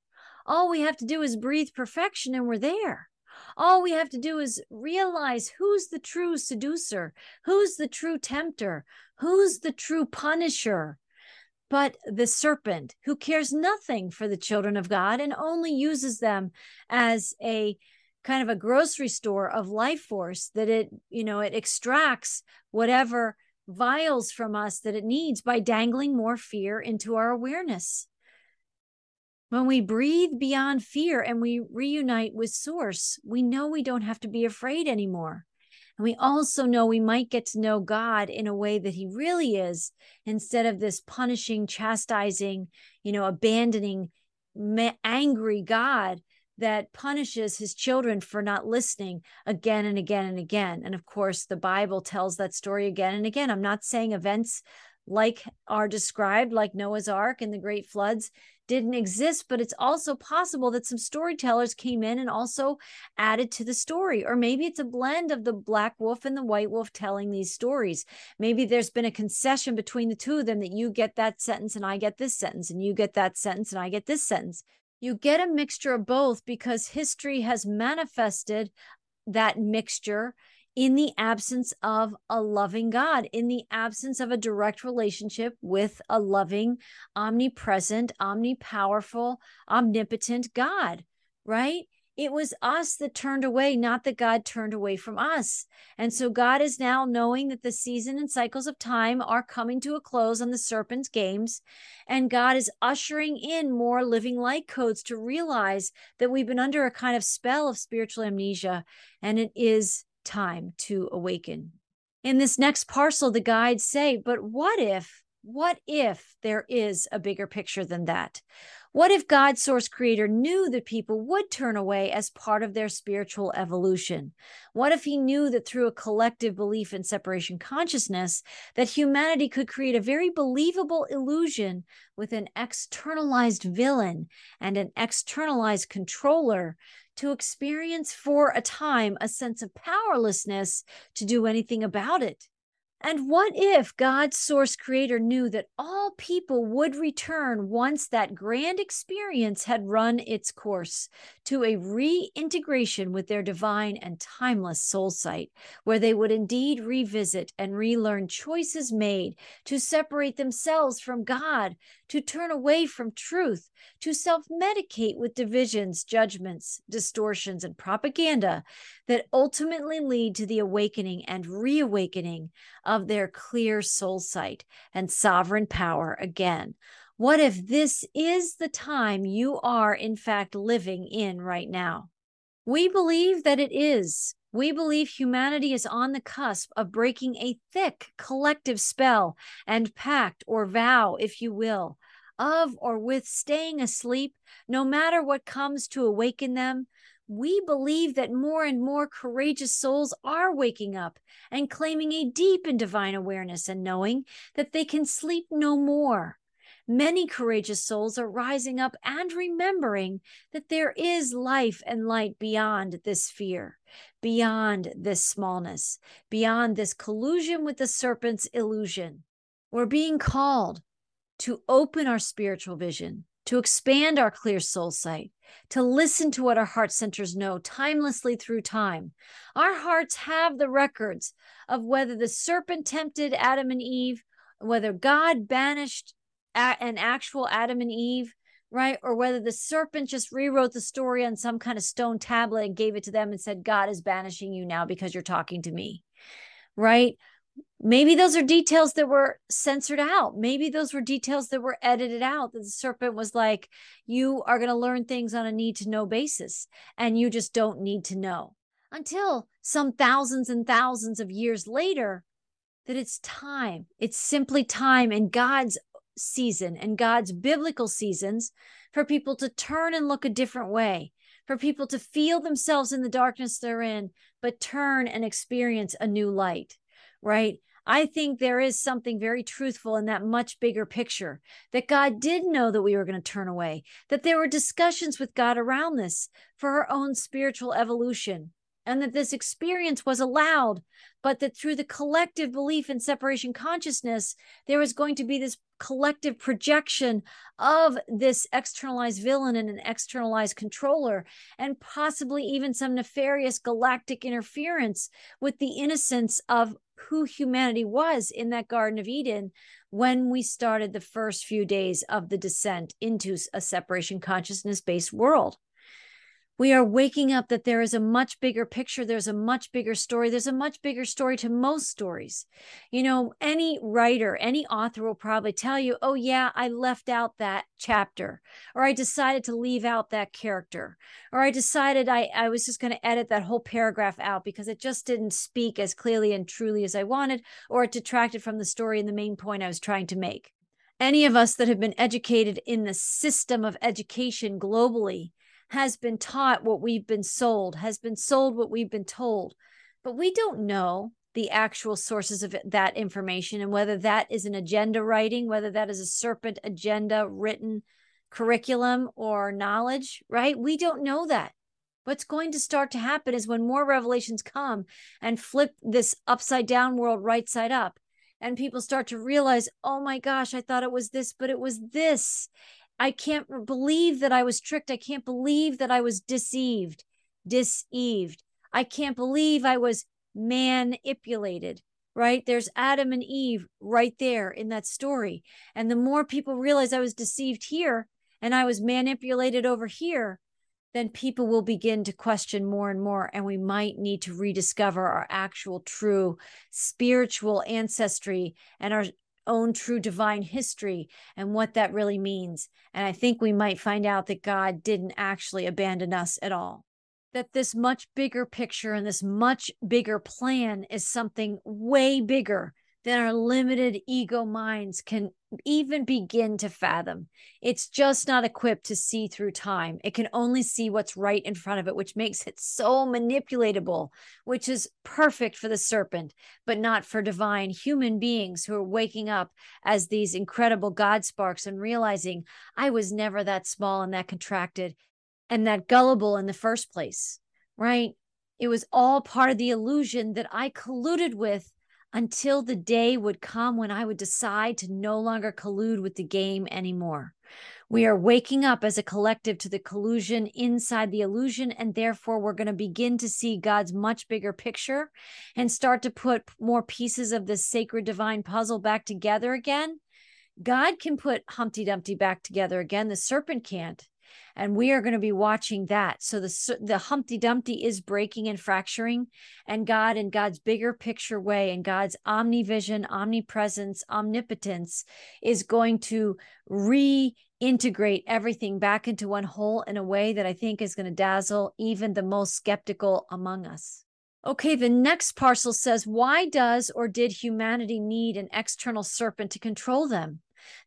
All we have to do is breathe perfection and we're there. All we have to do is realize who's the true seducer, who's the true tempter, who's the true punisher. But the serpent, who cares nothing for the children of God and only uses them as a kind of a grocery store of life force that it, you know, it extracts whatever vials from us that it needs by dangling more fear into our awareness. When we breathe beyond fear and we reunite with Source, we know we don't have to be afraid anymore. And we also know we might get to know God in a way that He really is instead of this punishing, chastising, you know, abandoning, angry God that punishes his children for not listening again and again and again. And of course, the Bible tells that story again and again. I'm not saying events like are described, like Noah's Ark and the great floods, didn't exist, but it's also possible that some storytellers came in and also added to the story. Or maybe it's a blend of the black wolf and the white wolf telling these stories. Maybe there's been a concession between the two of them that you get that sentence and I get this sentence, and you get that sentence and I get this sentence. You get a mixture of both because history has manifested that mixture in the absence of a loving God, in the absence of a direct relationship with a loving, omnipresent, omnipowerful, omnipotent God, right? It was us that turned away, not that God turned away from us. And so God is now knowing that the season and cycles of time are coming to a close on the serpent's games. And God is ushering in more living light codes to realize that we've been under a kind of spell of spiritual amnesia. And it is time to awaken. In this next parcel, the guides say, but what if, what if there is a bigger picture than that? What if God, source creator, knew that people would turn away as part of their spiritual evolution? What if he knew that through a collective belief in separation consciousness, that humanity could create a very believable illusion with an externalized villain and an externalized controller to experience for a time a sense of powerlessness to do anything about it. And what if God's source creator knew that all people would return once that grand experience had run its course to a reintegration with their divine and timeless soul sight, where they would indeed revisit and relearn choices made to separate themselves from God, to turn away from truth, to self medicate with divisions, judgments, distortions, and propaganda that ultimately lead to the awakening and reawakening of their clear soul sight and sovereign power again. What if this is the time you are, in fact, living in right now? We believe that it is. We believe humanity is on the cusp of breaking a thick collective spell and pact or vow, if you will, of or with staying asleep, no matter what comes to awaken them, we believe that more and more courageous souls are waking up and claiming a deep and divine awareness and knowing that they can sleep no more. Many courageous souls are rising up and remembering that there is life and light beyond this fear, beyond this smallness, beyond this collusion with the serpent's illusion. We're being called to open our spiritual vision, to expand our clear soul sight, to listen to what our heart centers know timelessly through time. Our hearts have the records of whether the serpent tempted Adam and Eve, whether God banished an actual Adam and Eve, right? Or whether the serpent just rewrote the story on some kind of stone tablet and gave it to them and said, God is banishing you now because you're talking to me, right? Maybe those are details that were censored out. Maybe those were details that were edited out. That the serpent was like, you are going to learn things on a need to know basis, and you just don't need to know until some thousands and thousands of years later that it's time. It's simply time And God's season and God's biblical seasons for people to turn and look a different way, for people to feel themselves in the darkness they're in, but turn and experience a new light right? I think there is something very truthful in that much bigger picture that God did know that we were going to turn away, that there were discussions with God around this for our own spiritual evolution, and that this experience was allowed, but that through the collective belief in separation consciousness, there was going to be this collective projection of this externalized villain and an externalized controller, and possibly even some nefarious galactic interference with the innocence of who humanity was in that Garden of Eden when we started the first few days of the descent into a separation consciousness based world. We are waking up that there is a much bigger picture there's a much bigger story there's a much bigger story to most stories. You know any writer any author will probably tell you oh yeah i left out that chapter or i decided to leave out that character or i decided i, I was just going to edit that whole paragraph out because it just didn't speak as clearly and truly as i wanted or it detracted from the story and the main point i was trying to make. Any of us that have been educated in the system of education globally has been taught what we've been sold, has been sold what we've been told. But we don't know the actual sources of that information and whether that is an agenda writing, whether that is a serpent agenda written curriculum or knowledge, right? We don't know that. What's going to start to happen is when more revelations come and flip this upside down world right side up, and people start to realize, oh my gosh, I thought it was this, but it was this. I can't believe that I was tricked. I can't believe that I was deceived, deceived. I can't believe I was manipulated, right? There's Adam and Eve right there in that story. And the more people realize I was deceived here and I was manipulated over here, then people will begin to question more and more. And we might need to rediscover our actual true spiritual ancestry and our own true divine history and what that really means. And I think we might find out that God didn't actually abandon us at all. That this much bigger picture and this much bigger plan is something way bigger than our limited ego minds can even begin to fathom. It's just not equipped to see through time. It can only see what's right in front of it, which makes it so manipulatable, which is perfect for the serpent, but not for divine human beings who are waking up as these incredible God sparks and realizing I was never that small and that contracted and that gullible in the first place, right? It was all part of the illusion that I colluded with until the day would come when I would decide to no longer collude with the game anymore. We are waking up as a collective to the collusion inside the illusion, and therefore we're going to begin to see God's much bigger picture and start to put more pieces of this sacred divine puzzle back together again. God can put Humpty Dumpty back together again. The serpent can't and we are going to be watching that so the the humpty dumpty is breaking and fracturing and god in god's bigger picture way and god's omnivision omnipresence omnipotence is going to reintegrate everything back into one whole in a way that i think is going to dazzle even the most skeptical among us Okay, the next parcel says, Why does or did humanity need an external serpent to control them?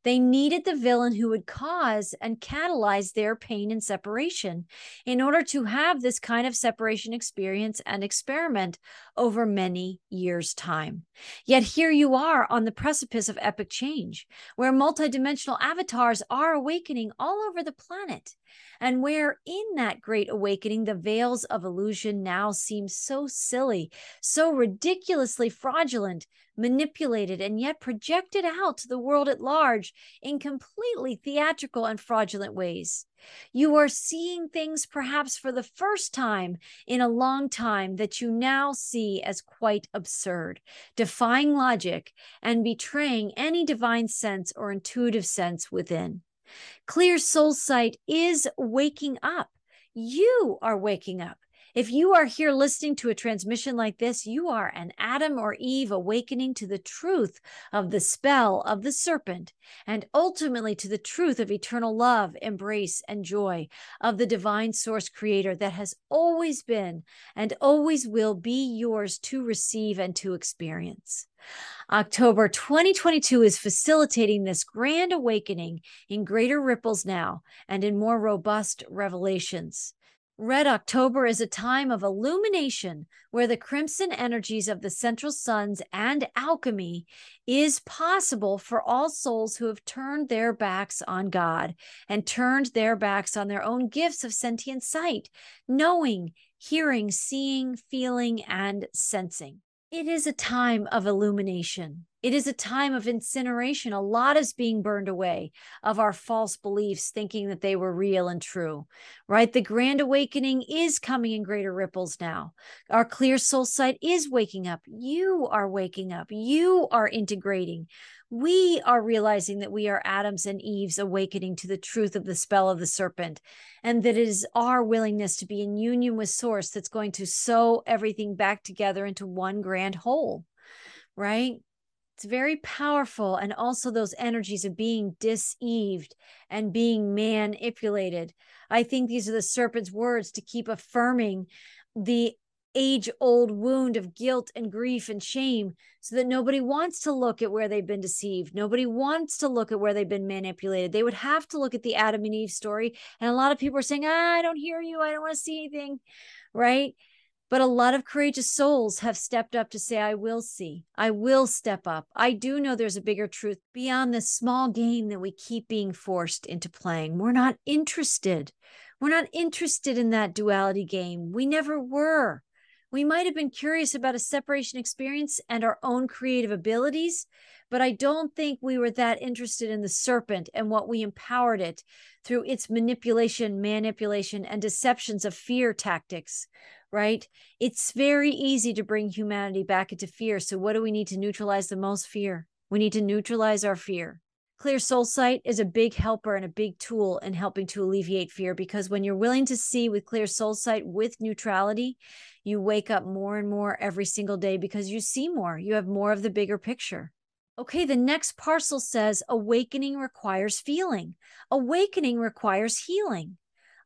They needed the villain who would cause and catalyze their pain and separation in order to have this kind of separation experience and experiment over many years' time. Yet here you are on the precipice of epic change, where multidimensional avatars are awakening all over the planet and where in that great awakening, the veils of illusion now seem so silly, so ridiculously fraudulent, manipulated, and yet projected out to the world at large in completely theatrical and fraudulent ways. You are seeing things perhaps for the first time in a long time that you now see as quite absurd, defying logic and betraying any divine sense or intuitive sense within. Clear soul sight is waking up. You are waking up. If you are here listening to a transmission like this, you are an Adam or Eve awakening to the truth of the spell of the serpent and ultimately to the truth of eternal love, embrace, and joy of the divine source creator that has always been and always will be yours to receive and to experience. October 2022 is facilitating this grand awakening in greater ripples now and in more robust revelations. Red October is a time of illumination where the crimson energies of the central suns and alchemy is possible for all souls who have turned their backs on God and turned their backs on their own gifts of sentient sight, knowing, hearing, seeing, feeling, and sensing. It is a time of illumination. It is a time of incineration. A lot is being burned away of our false beliefs, thinking that they were real and true, right? The grand awakening is coming in greater ripples now. Our clear soul sight is waking up. You are waking up. You are integrating. We are realizing that we are Adams and Eve's awakening to the truth of the spell of the serpent, and that it is our willingness to be in union with Source that's going to sew everything back together into one grand whole, right? it's very powerful and also those energies of being deceived and being manipulated i think these are the serpent's words to keep affirming the age old wound of guilt and grief and shame so that nobody wants to look at where they've been deceived nobody wants to look at where they've been manipulated they would have to look at the adam and eve story and a lot of people are saying ah, i don't hear you i don't want to see anything right but a lot of courageous souls have stepped up to say, I will see, I will step up. I do know there's a bigger truth beyond this small game that we keep being forced into playing. We're not interested. We're not interested in that duality game. We never were. We might have been curious about a separation experience and our own creative abilities, but I don't think we were that interested in the serpent and what we empowered it through its manipulation, manipulation, and deceptions of fear tactics right? It's very easy to bring humanity back into fear. So, what do we need to neutralize the most fear? We need to neutralize our fear. Clear soul sight is a big helper and a big tool in helping to alleviate fear because when you're willing to see with clear soul sight with neutrality, you wake up more and more every single day because you see more. You have more of the bigger picture. Okay, the next parcel says awakening requires feeling, awakening requires healing.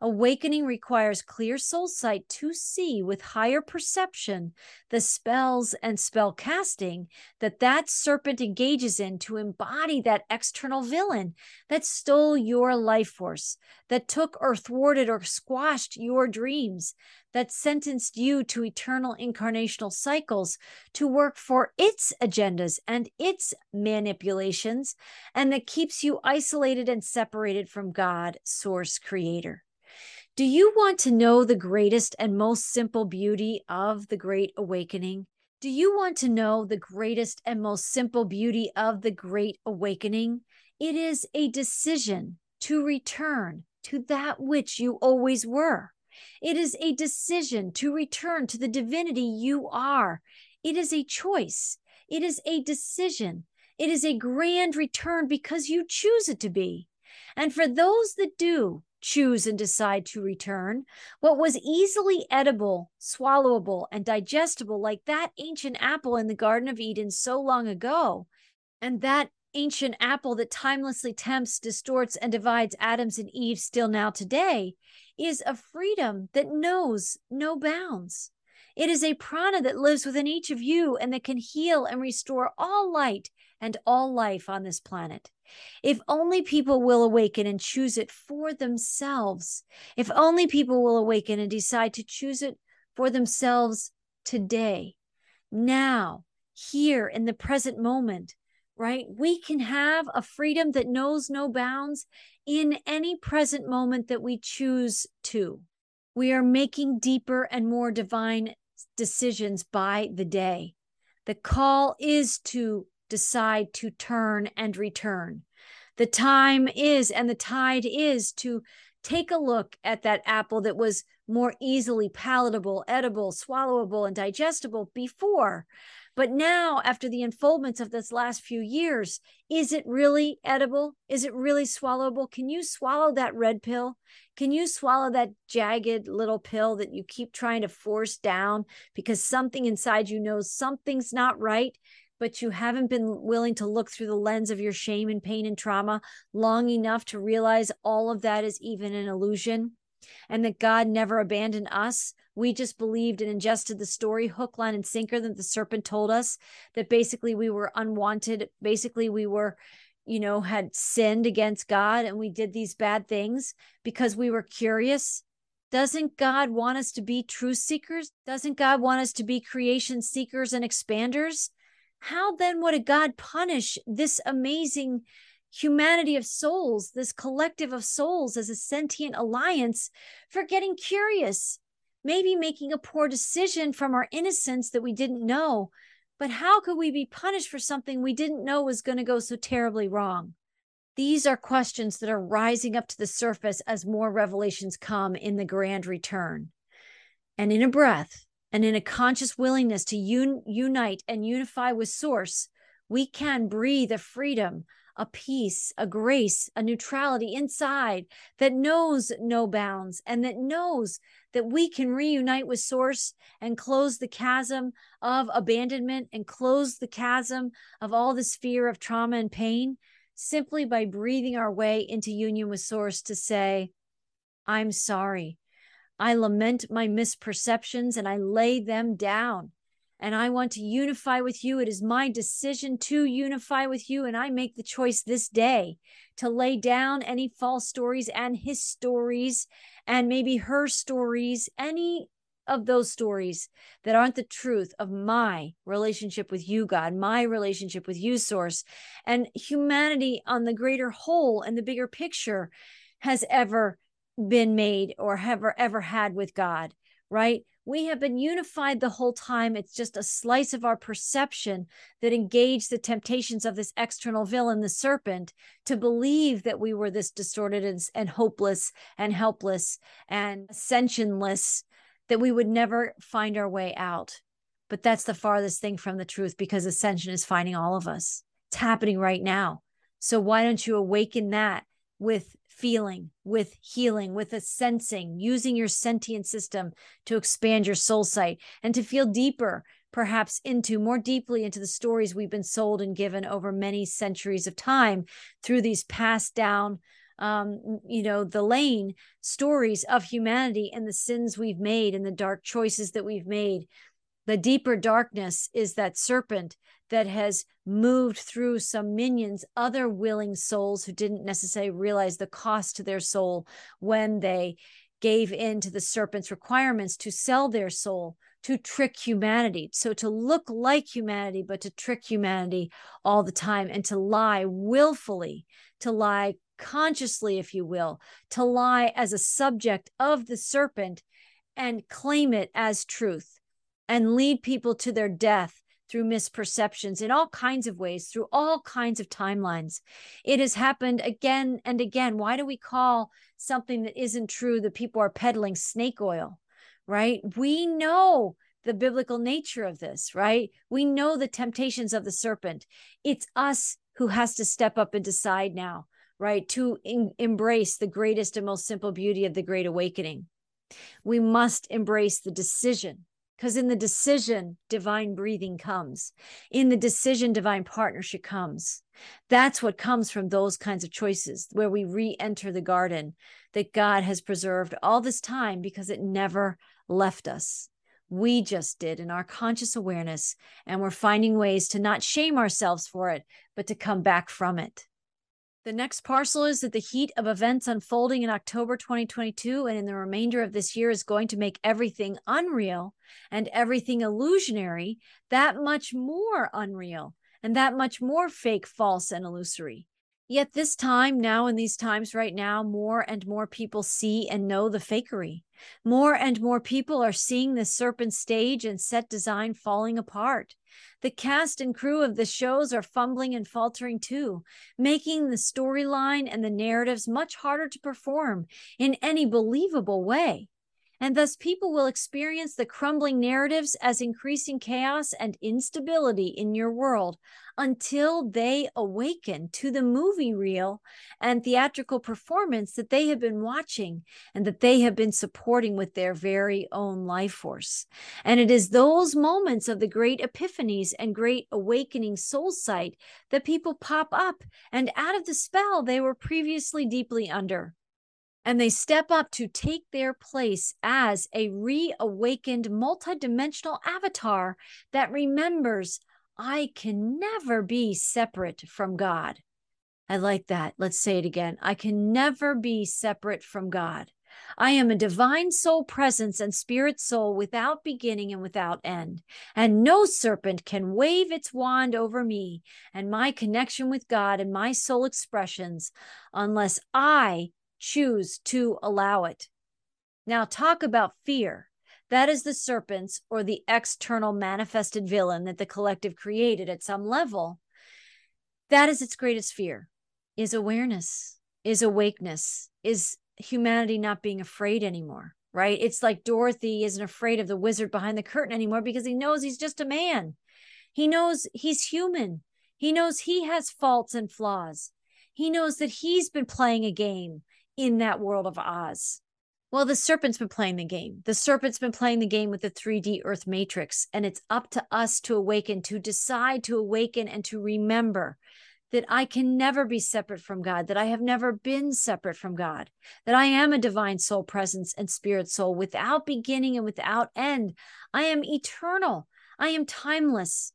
Awakening requires clear soul sight to see with higher perception the spells and spell casting that that serpent engages in to embody that external villain that stole your life force, that took or thwarted or squashed your dreams, that sentenced you to eternal incarnational cycles to work for its agendas and its manipulations, and that keeps you isolated and separated from God, source creator. Do you want to know the greatest and most simple beauty of the Great Awakening? Do you want to know the greatest and most simple beauty of the Great Awakening? It is a decision to return to that which you always were. It is a decision to return to the divinity you are. It is a choice. It is a decision. It is a grand return because you choose it to be. And for those that do, choose and decide to return. What was easily edible, swallowable, and digestible, like that ancient apple in the Garden of Eden so long ago, and that ancient apple that timelessly tempts, distorts, and divides Adams and Eve still now today, is a freedom that knows no bounds. It is a prana that lives within each of you and that can heal and restore all light and all life on this planet. If only people will awaken and choose it for themselves. If only people will awaken and decide to choose it for themselves today, now, here in the present moment, right? We can have a freedom that knows no bounds in any present moment that we choose to. We are making deeper and more divine decisions by the day. The call is to decide to turn and return. The time is and the tide is to take a look at that apple that was more easily palatable, edible, swallowable, and digestible before. But now, after the unfoldments of this last few years, is it really edible? Is it really swallowable? Can you swallow that red pill? Can you swallow that jagged little pill that you keep trying to force down because something inside you knows something's not right? But you haven't been willing to look through the lens of your shame and pain and trauma long enough to realize all of that is even an illusion and that God never abandoned us. We just believed and ingested the story, hook, line, and sinker that the serpent told us that basically we were unwanted. Basically, we were, you know, had sinned against God and we did these bad things because we were curious. Doesn't God want us to be truth seekers? Doesn't God want us to be creation seekers and expanders? How then would a God punish this amazing humanity of souls, this collective of souls as a sentient alliance for getting curious, maybe making a poor decision from our innocence that we didn't know, But how could we be punished for something we didn't know was going to go so terribly wrong? These are questions that are rising up to the surface as more revelations come in the grand return. And in a breath and in a conscious willingness to un- unite and unify with Source, we can breathe a freedom, a peace, a grace, a neutrality inside that knows no bounds and that knows that we can reunite with Source and close the chasm of abandonment and close the chasm of all this fear of trauma and pain simply by breathing our way into union with Source to say, I'm sorry. I lament my misperceptions and I lay them down. And I want to unify with you. It is my decision to unify with you. And I make the choice this day to lay down any false stories and his stories and maybe her stories, any of those stories that aren't the truth of my relationship with you, God, my relationship with you, Source, and humanity on the greater whole and the bigger picture has ever been made or ever ever had with God, right? We have been unified the whole time. It's just a slice of our perception that engaged the temptations of this external villain, the serpent, to believe that we were this distorted and, and hopeless and helpless and ascensionless that we would never find our way out. But that's the farthest thing from the truth because ascension is finding all of us. It's happening right now. So why don't you awaken that with feeling, with healing, with a sensing, using your sentient system to expand your soul sight and to feel deeper, perhaps into more deeply into the stories we've been sold and given over many centuries of time through these passed down um, you know, the lane stories of humanity and the sins we've made and the dark choices that we've made. The deeper darkness is that serpent that has moved through some minions, other willing souls who didn't necessarily realize the cost to their soul when they gave in to the serpent's requirements to sell their soul to trick humanity. So to look like humanity, but to trick humanity all the time and to lie willfully, to lie consciously, if you will, to lie as a subject of the serpent and claim it as truth and lead people to their death through misperceptions in all kinds of ways, through all kinds of timelines. It has happened again and again. Why do we call something that isn't true that people are peddling snake oil, right? We know the biblical nature of this, right? We know the temptations of the serpent. It's us who has to step up and decide now right? To in, embrace the greatest and most simple beauty of the Great Awakening. We must embrace the decision because in the decision, divine breathing comes. In the decision, divine partnership comes. That's what comes from those kinds of choices where we re enter the garden that God has preserved all this time because it never left us. We just did in our conscious awareness, and we're finding ways to not shame ourselves for it, but to come back from it. The next parcel is that the heat of events unfolding in October 2022 and in the remainder of this year is going to make everything unreal and everything illusionary that much more unreal and that much more fake, false, and illusory. Yet, this time, now in these times right now, more and more people see and know the fakery. More and more people are seeing the serpent stage and set design falling apart. The cast and crew of the shows are fumbling and faltering too, making the storyline and the narratives much harder to perform in any believable way and thus people will experience the crumbling narratives as increasing chaos and instability in your world until they awaken to the movie reel and theatrical performance that they have been watching and that they have been supporting with their very own life force. And it is those moments of the great epiphanies and great awakening soul sight that people pop up and out of the spell they were previously deeply under and they step up to take their place as a reawakened multidimensional avatar that remembers I can never be separate from God. I like that. Let's say it again. I can never be separate from God. I am a divine soul presence and spirit soul without beginning and without end. And no serpent can wave its wand over me and my connection with God and my soul expressions unless I choose to allow it. Now, talk about fear. That is the serpents or the external manifested villain that the collective created at some level. That is its greatest fear is awareness, is awakeness, is humanity not being afraid anymore, right? It's like Dorothy isn't afraid of the wizard behind the curtain anymore because he knows he's just a man. He knows he's human. He knows he has faults and flaws. He knows that he's been playing a game in that world of Oz. Well, the serpent's been playing the game. The serpent's been playing the game with the 3D Earth Matrix, and it's up to us to awaken, to decide to awaken, and to remember that I can never be separate from God, that I have never been separate from God, that I am a divine soul presence and spirit soul without beginning and without end. I am eternal. I am timeless.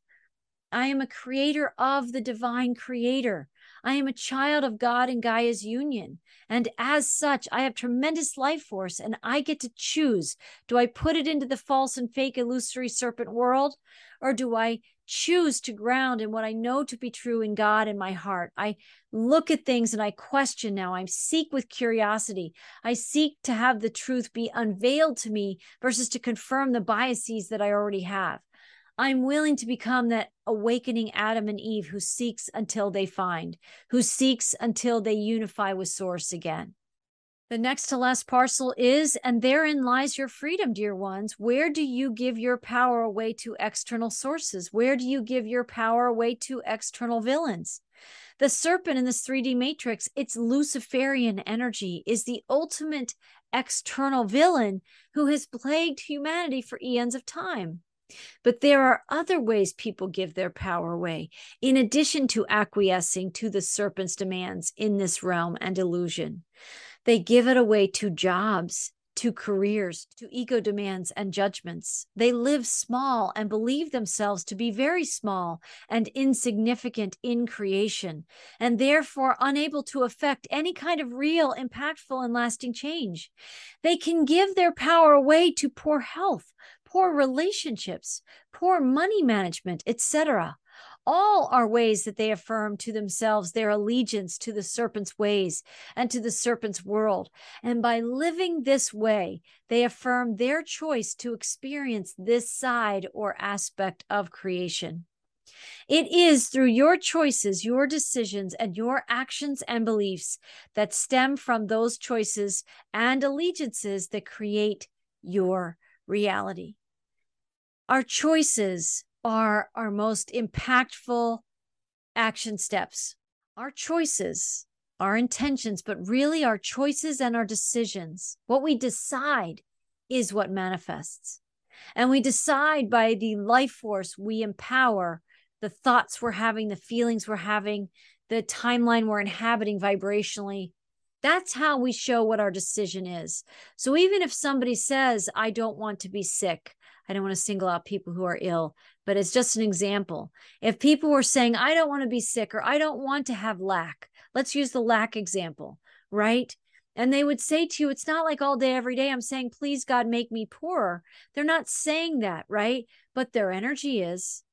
I am a creator of the divine creator. I am a child of God and Gaia's union. And as such, I have tremendous life force and I get to choose. Do I put it into the false and fake illusory serpent world? Or do I choose to ground in what I know to be true in God in my heart? I look at things and I question now. I seek with curiosity. I seek to have the truth be unveiled to me versus to confirm the biases that I already have. I'm willing to become that awakening Adam and Eve who seeks until they find, who seeks until they unify with Source again. The next to last parcel is, and therein lies your freedom, dear ones. Where do you give your power away to external sources? Where do you give your power away to external villains? The serpent in this 3D matrix, its Luciferian energy, is the ultimate external villain who has plagued humanity for eons of time. But there are other ways people give their power away, in addition to acquiescing to the serpent's demands in this realm and illusion. They give it away to jobs, to careers, to ego demands and judgments. They live small and believe themselves to be very small and insignificant in creation, and therefore unable to affect any kind of real, impactful, and lasting change. They can give their power away to poor health, poor relationships, poor money management, etc. All are ways that they affirm to themselves their allegiance to the serpent's ways and to the serpent's world. And by living this way, they affirm their choice to experience this side or aspect of creation. It is through your choices, your decisions, and your actions and beliefs that stem from those choices and allegiances that create your reality. Our choices are our most impactful action steps. Our choices, our intentions, but really our choices and our decisions. What we decide is what manifests. And we decide by the life force we empower, the thoughts we're having, the feelings we're having, the timeline we're inhabiting vibrationally, that's how we show what our decision is. So even if somebody says, I don't want to be sick, I don't want to single out people who are ill, but it's just an example. If people were saying, I don't want to be sick or I don't want to have lack, let's use the lack example, right? And they would say to you, it's not like all day, every day, I'm saying, please, God, make me poorer. They're not saying that, right? But their energy is.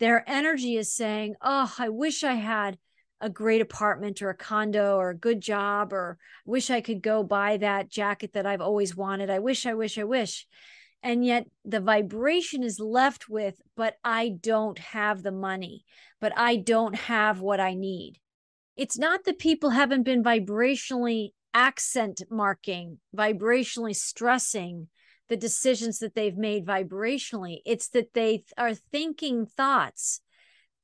Their energy is saying, oh, I wish I had a great apartment or a condo or a good job or wish I could go buy that jacket that I've always wanted. I wish, I wish, I wish. And yet the vibration is left with, but I don't have the money, but I don't have what I need. It's not that people haven't been vibrationally accent marking, vibrationally stressing the decisions that they've made vibrationally. It's that they are thinking thoughts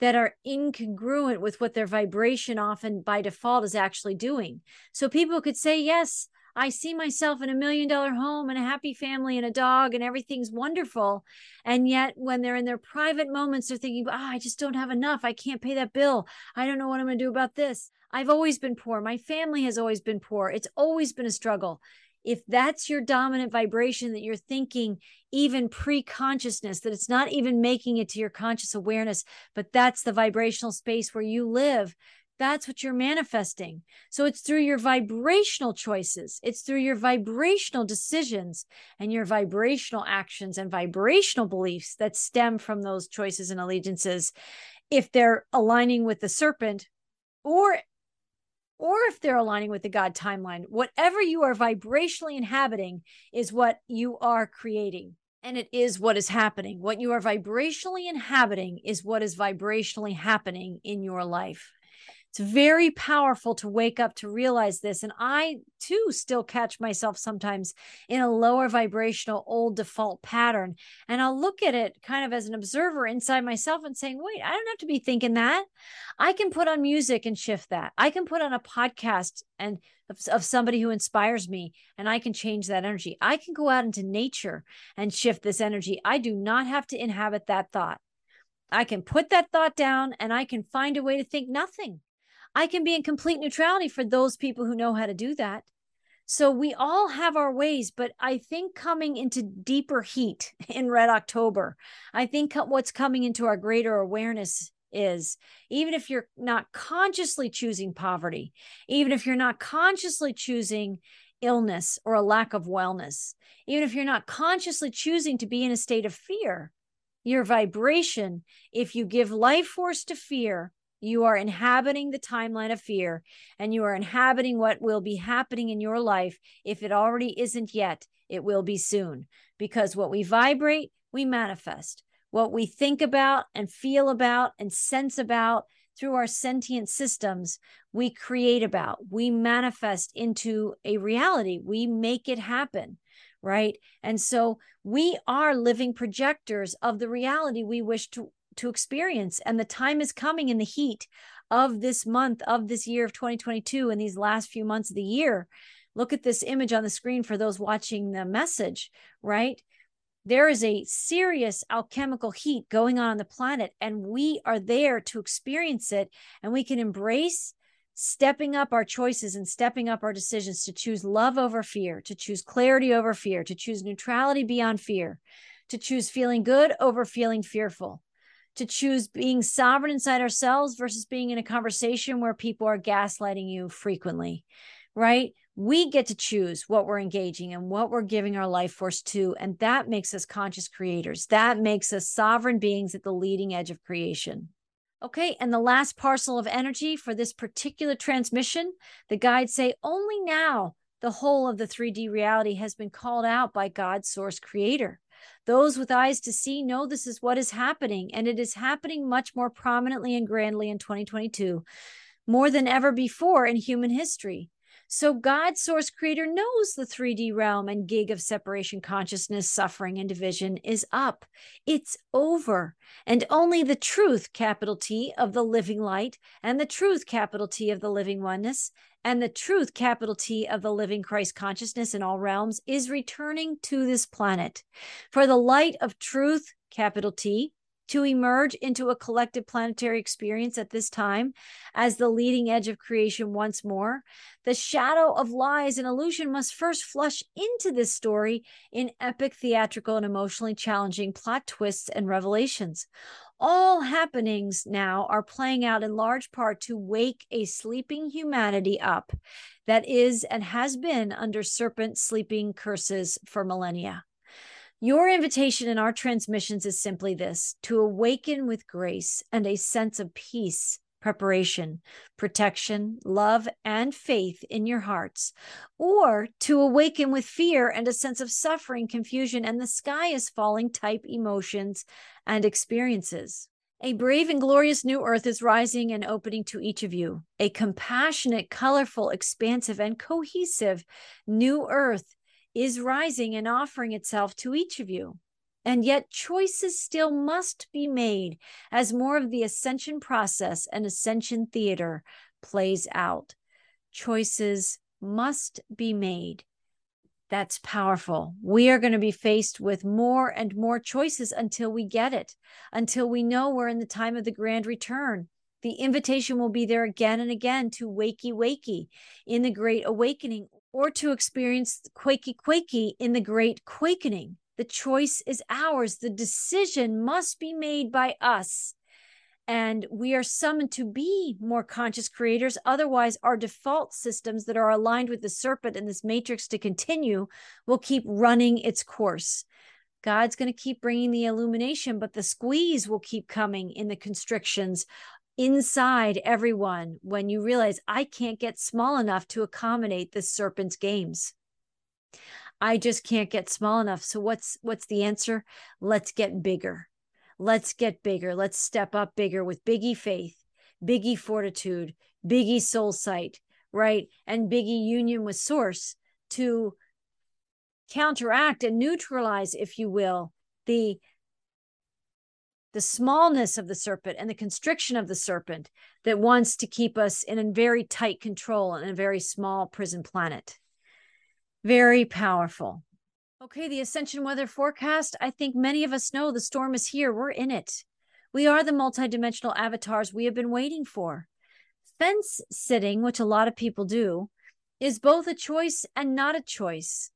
that are incongruent with what their vibration often by default is actually doing. So people could say, Yes, I see myself in a million dollar home and a happy family and a dog and everything's wonderful. And yet, when they're in their private moments, they're thinking, oh, I just don't have enough. I can't pay that bill. I don't know what I'm going to do about this. I've always been poor. My family has always been poor. It's always been a struggle if that's your dominant vibration that you're thinking even pre-consciousness that it's not even making it to your conscious awareness but that's the vibrational space where you live that's what you're manifesting. So it's through your vibrational choices it's through your vibrational decisions and your vibrational actions and vibrational beliefs that stem from those choices and allegiances. If they're aligning with the serpent or or if they're aligning with the God timeline, whatever you are vibrationally inhabiting is what you are creating. And it is what is happening. What you are vibrationally inhabiting is what is vibrationally happening in your life. It's very powerful to wake up to realize this. And I too still catch myself sometimes in a lower vibrational old default pattern. And I'll look at it kind of as an observer inside myself and saying, wait, I don't have to be thinking that. I can put on music and shift that. I can put on a podcast and of, of somebody who inspires me and I can change that energy. I can go out into nature and shift this energy. I do not have to inhabit that thought. I can put that thought down and I can find a way to think nothing. I can be in complete neutrality for those people who know how to do that. So we all have our ways, but I think coming into deeper heat in Red October, I think what's coming into our greater awareness is even if you're not consciously choosing poverty, even if you're not consciously choosing illness or a lack of wellness, even if you're not consciously choosing to be in a state of fear, your vibration, if you give life force to fear, you are inhabiting the timeline of fear and you are inhabiting what will be happening in your life. If it already isn't yet, it will be soon because what we vibrate, we manifest. What we think about and feel about and sense about through our sentient systems, we create about, we manifest into a reality, we make it happen right? And so we are living projectors of the reality we wish to to experience. And the time is coming in the heat of this month, of this year of 2022, and these last few months of the year. Look at this image on the screen for those watching the message, right? There is a serious alchemical heat going on on the planet, and we are there to experience it. And we can embrace stepping up our choices and stepping up our decisions to choose love over fear, to choose clarity over fear, to choose neutrality beyond fear, to choose feeling good over feeling fearful to choose being sovereign inside ourselves versus being in a conversation where people are gaslighting you frequently, right? We get to choose what we're engaging and what we're giving our life force to. And that makes us conscious creators. That makes us sovereign beings at the leading edge of creation. Okay, and the last parcel of energy for this particular transmission, the guides say only now the whole of the 3D reality has been called out by God's source creator. Those with eyes to see know this is what is happening, and it is happening much more prominently and grandly in 2022, more than ever before in human history. So, God, source creator, knows the 3D realm and gig of separation consciousness, suffering, and division is up. It's over. And only the truth, capital T, of the living light and the truth, capital T, of the living oneness and the truth, capital T, of the living Christ consciousness in all realms is returning to this planet. For the light of truth, capital T, to emerge into a collective planetary experience at this time as the leading edge of creation once more, the shadow of lies and illusion must first flush into this story in epic theatrical and emotionally challenging plot twists and revelations all happenings now are playing out in large part to wake a sleeping humanity up that is and has been under serpent sleeping curses for millennia. Your invitation in our transmissions is simply this to awaken with grace and a sense of peace preparation, protection, love, and faith in your hearts, or to awaken with fear and a sense of suffering, confusion, and the sky is falling type emotions and experiences. A brave and glorious new earth is rising and opening to each of you. A compassionate, colorful, expansive, and cohesive new earth is rising and offering itself to each of you. And yet, choices still must be made as more of the ascension process and ascension theater plays out. Choices must be made. That's powerful. We are going to be faced with more and more choices until we get it, until we know we're in the time of the grand return. The invitation will be there again and again to wakey wakey in the great awakening or to experience quakey quakey in the great quakening. The choice is ours. The decision must be made by us. And we are summoned to be more conscious creators. Otherwise, our default systems that are aligned with the serpent and this matrix to continue will keep running its course. God's going to keep bringing the illumination, but the squeeze will keep coming in the constrictions inside everyone when you realize I can't get small enough to accommodate the serpent's games. I just can't get small enough. So what's what's the answer? Let's get bigger. Let's get bigger. Let's step up bigger with biggie faith, biggie fortitude, biggie soul sight, right? And biggie union with source to counteract and neutralize, if you will, the the smallness of the serpent and the constriction of the serpent that wants to keep us in a very tight control in a very small prison planet. Very powerful. Okay, the ascension weather forecast. I think many of us know the storm is here. We're in it. We are the multidimensional avatars we have been waiting for. Fence sitting, which a lot of people do, is both a choice and not a choice.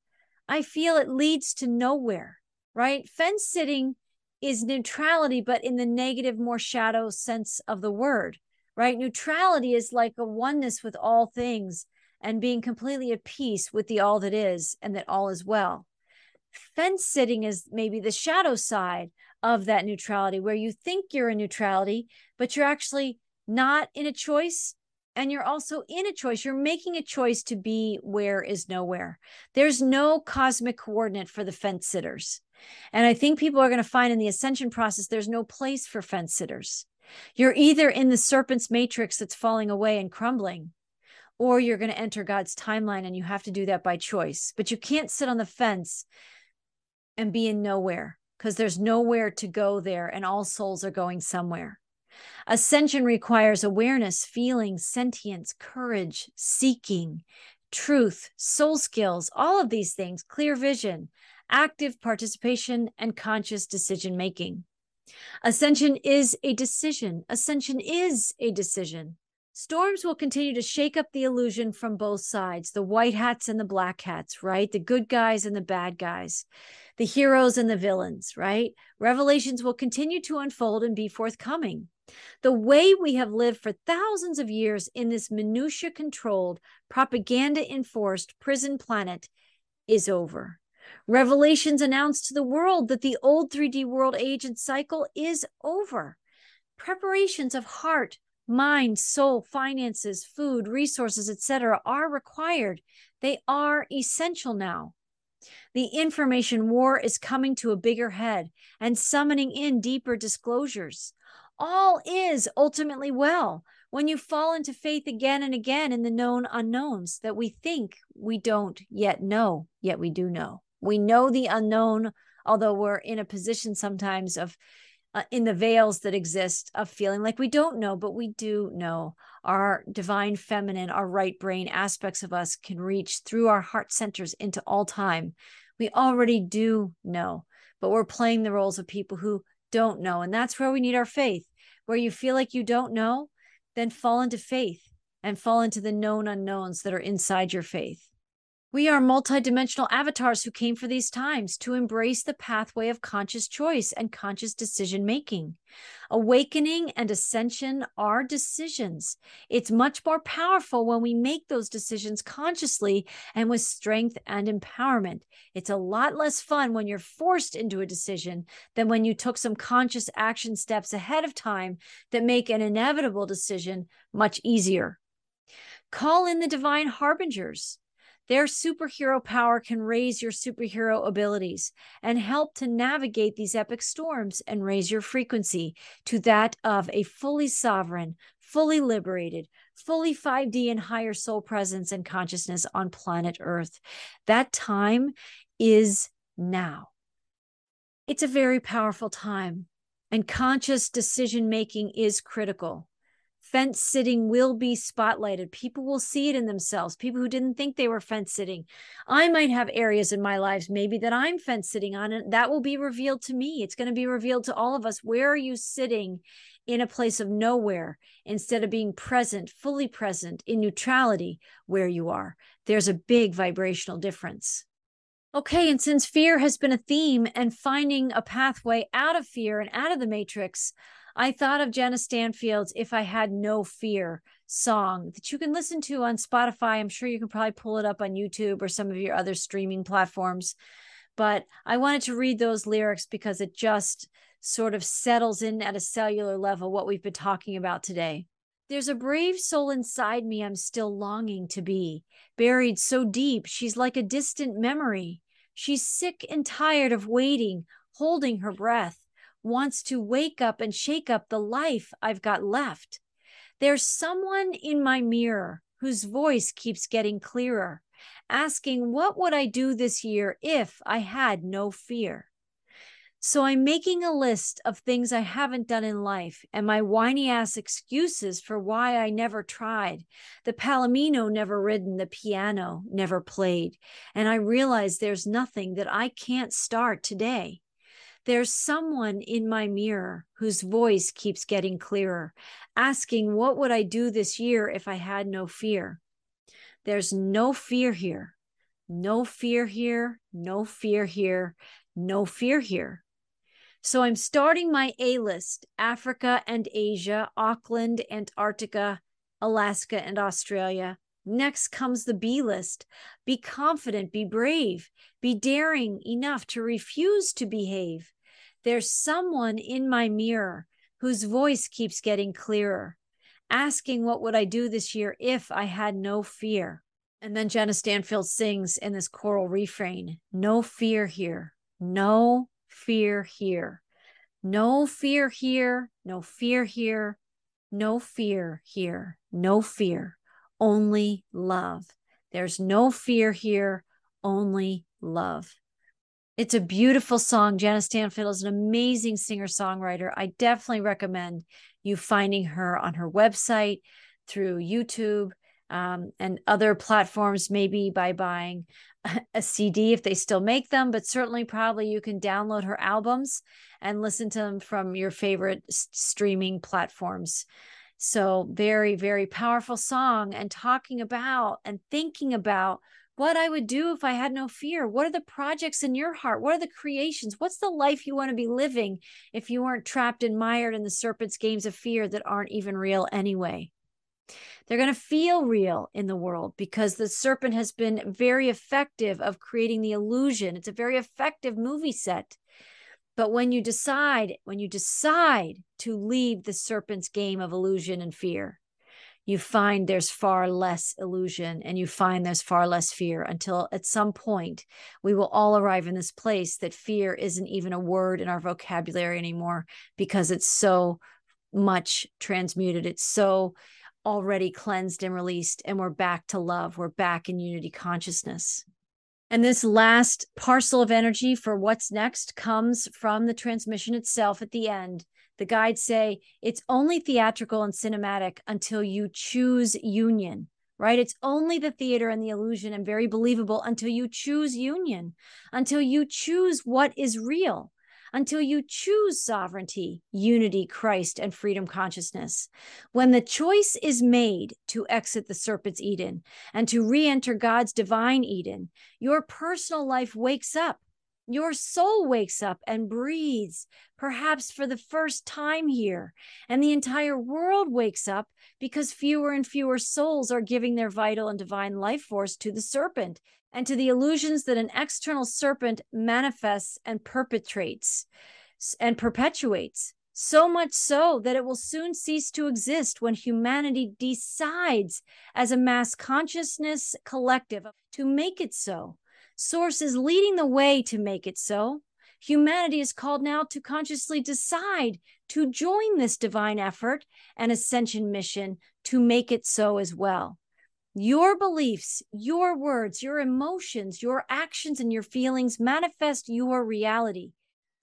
I feel it leads to nowhere, right? Fence sitting is neutrality, but in the negative, more shadow sense of the word, right? Neutrality is like a oneness with all things and being completely at peace with the all that is and that all is well. Fence sitting is maybe the shadow side of that neutrality, where you think you're in neutrality, but you're actually not in a choice and you're also in a choice. You're making a choice to be where is nowhere. There's no cosmic coordinate for the fence sitters. And I think people are going to find in the ascension process, there's no place for fence sitters. You're either in the serpent's matrix that's falling away and crumbling, or you're going to enter God's timeline and you have to do that by choice. But you can't sit on the fence and be in nowhere because there's nowhere to go there and all souls are going somewhere. Ascension requires awareness, feeling, sentience, courage, seeking, truth, soul skills, all of these things, clear vision, active participation, and conscious decision making. Ascension is a decision. Ascension is a decision. Storms will continue to shake up the illusion from both sides the white hats and the black hats, right? The good guys and the bad guys, the heroes and the villains, right? Revelations will continue to unfold and be forthcoming. The way we have lived for thousands of years in this minutia controlled, propaganda enforced prison planet is over. Revelations announced to the world that the old 3D world age and cycle is over. Preparations of heart, mind, soul, finances, food, resources, etc., are required. They are essential now. The information war is coming to a bigger head and summoning in deeper disclosures all is ultimately well when you fall into faith again and again in the known unknowns that we think we don't yet know, yet we do know. We know the unknown, although we're in a position sometimes of uh, in the veils that exist of feeling like we don't know, but we do know. Our divine feminine, our right brain aspects of us can reach through our heart centers into all time. We already do know, but we're playing the roles of people who don't know. And that's where we need our faith. Where you feel like you don't know, then fall into faith and fall into the known unknowns that are inside your faith. We are multidimensional avatars who came for these times to embrace the pathway of conscious choice and conscious decision making. Awakening and ascension are decisions. It's much more powerful when we make those decisions consciously and with strength and empowerment. It's a lot less fun when you're forced into a decision than when you took some conscious action steps ahead of time that make an inevitable decision much easier. Call in the divine harbingers their superhero power can raise your superhero abilities and help to navigate these epic storms and raise your frequency to that of a fully sovereign, fully liberated, fully 5D and higher soul presence and consciousness on planet Earth. That time is now. It's a very powerful time, and conscious decision making is critical fence sitting will be spotlighted. People will see it in themselves. People who didn't think they were fence sitting. I might have areas in my lives maybe that I'm fence sitting on, and that will be revealed to me. It's going to be revealed to all of us. Where are you sitting in a place of nowhere instead of being present, fully present in neutrality where you are? There's a big vibrational difference. Okay, and since fear has been a theme and finding a pathway out of fear and out of the matrix, I thought of Jana Stanfield's If I Had No Fear song that you can listen to on Spotify. I'm sure you can probably pull it up on YouTube or some of your other streaming platforms. But I wanted to read those lyrics because it just sort of settles in at a cellular level what we've been talking about today. There's a brave soul inside me I'm still longing to be, buried so deep she's like a distant memory. She's sick and tired of waiting, holding her breath, wants to wake up and shake up the life I've got left. There's someone in my mirror whose voice keeps getting clearer, asking, What would I do this year if I had no fear? So I'm making a list of things I haven't done in life and my whiny ass excuses for why I never tried. The Palomino never ridden, the piano never played. And I realize there's nothing that I can't start today. There's someone in my mirror whose voice keeps getting clearer, asking, What would I do this year if I had no fear? There's no fear here. No fear here. No fear here. No fear here. So I'm starting my A list Africa and Asia, Auckland, Antarctica, Alaska, and Australia. Next comes the B list be confident, be brave, be daring enough to refuse to behave. There's someone in my mirror whose voice keeps getting clearer, asking what would I do this year if I had no fear. And then Jana Stanfield sings in this choral refrain No fear here, no fear here. No fear here, no fear here, no fear here, no fear, only love. There's no fear here, only love. It's a beautiful song. Janice Stanfield is an amazing singer songwriter. I definitely recommend you finding her on her website through YouTube um, and other platforms, maybe by buying a CD if they still make them, but certainly probably you can download her albums and listen to them from your favorite streaming platforms. So, very, very powerful song and talking about and thinking about what I would do if I had no fear. What are the projects in your heart? What are the creations? What's the life you want to be living if you weren't trapped and mired in the serpent's games of fear that aren't even real anyway? They're going to feel real in the world because the serpent has been very effective of creating the illusion. It's a very effective movie set. But when you decide, when you decide to leave the serpent's game of illusion and fear, you find there's far less illusion and you find there's far less fear until at some point we will all arrive in this place that fear isn't even a word in our vocabulary anymore because it's so much transmuted. It's so already cleansed and released, and we're back to love. We're back in unity consciousness. And this last parcel of energy for what's next comes from the transmission itself at the end. The guides say it's only theatrical and cinematic until you choose union, right? It's only the theater and the illusion and very believable until you choose union, until you choose what is real until you choose sovereignty, unity, Christ, and freedom consciousness. When the choice is made to exit the serpent's Eden and to re enter God's divine Eden, your personal life wakes up. Your soul wakes up and breathes, perhaps for the first time here. And the entire world wakes up because fewer and fewer souls are giving their vital and divine life force to the serpent and to the illusions that an external serpent manifests and perpetrates and perpetuates. So much so that it will soon cease to exist when humanity decides as a mass consciousness collective to make it so. Source is leading the way to make it so. Humanity is called now to consciously decide to join this divine effort and ascension mission to make it so as well. Your beliefs, your words, your emotions, your actions, and your feelings manifest your reality.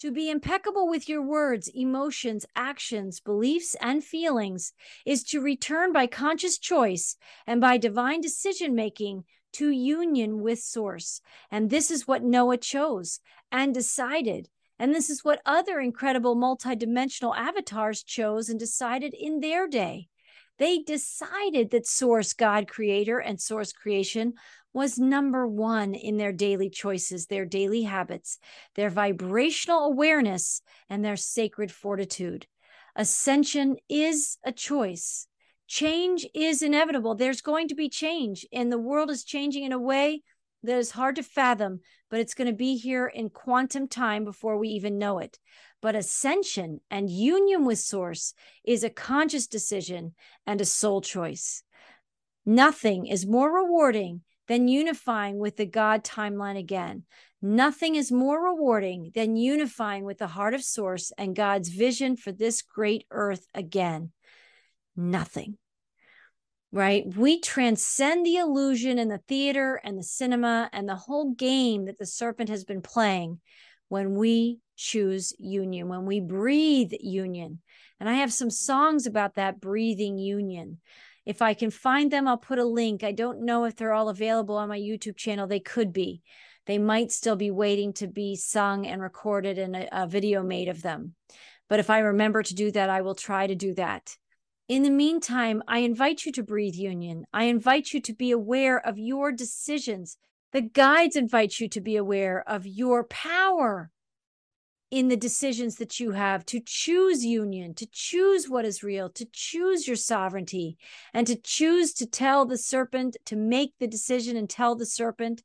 To be impeccable with your words, emotions, actions, beliefs, and feelings is to return by conscious choice and by divine decision making to union with Source. And this is what Noah chose and decided. And this is what other incredible multidimensional avatars chose and decided in their day. They decided that source, God creator, and source creation was number one in their daily choices, their daily habits, their vibrational awareness, and their sacred fortitude. Ascension is a choice. Change is inevitable. There's going to be change, and the world is changing in a way that is hard to fathom, but it's going to be here in quantum time before we even know it. But ascension and union with Source is a conscious decision and a soul choice. Nothing is more rewarding than unifying with the God timeline again. Nothing is more rewarding than unifying with the heart of Source and God's vision for this great earth again. Nothing. Right? We transcend the illusion in the theater and the cinema and the whole game that the serpent has been playing when we choose union, when we breathe union. And I have some songs about that breathing union. If I can find them, I'll put a link. I don't know if they're all available on my YouTube channel. They could be they might still be waiting to be sung and recorded and a, a video made of them. But if I remember to do that, I will try to do that. In the meantime, I invite you to breathe union. I invite you to be aware of your decisions. The guides invite you to be aware of your power in the decisions that you have to choose union, to choose what is real, to choose your sovereignty, and to choose to tell the serpent, to make the decision and tell the serpent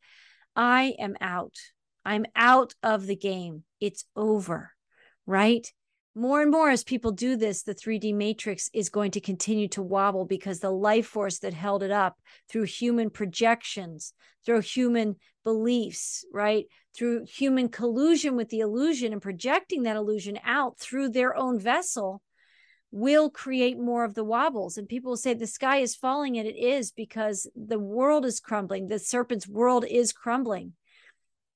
I am out. I'm out of the game. It's over, right? More and more, as people do this, the 3D matrix is going to continue to wobble because the life force that held it up through human projections, through human beliefs, right? Through human collusion with the illusion and projecting that illusion out through their own vessel will create more of the wobbles. And people will say the sky is falling, and it is because the world is crumbling. The serpent's world is crumbling.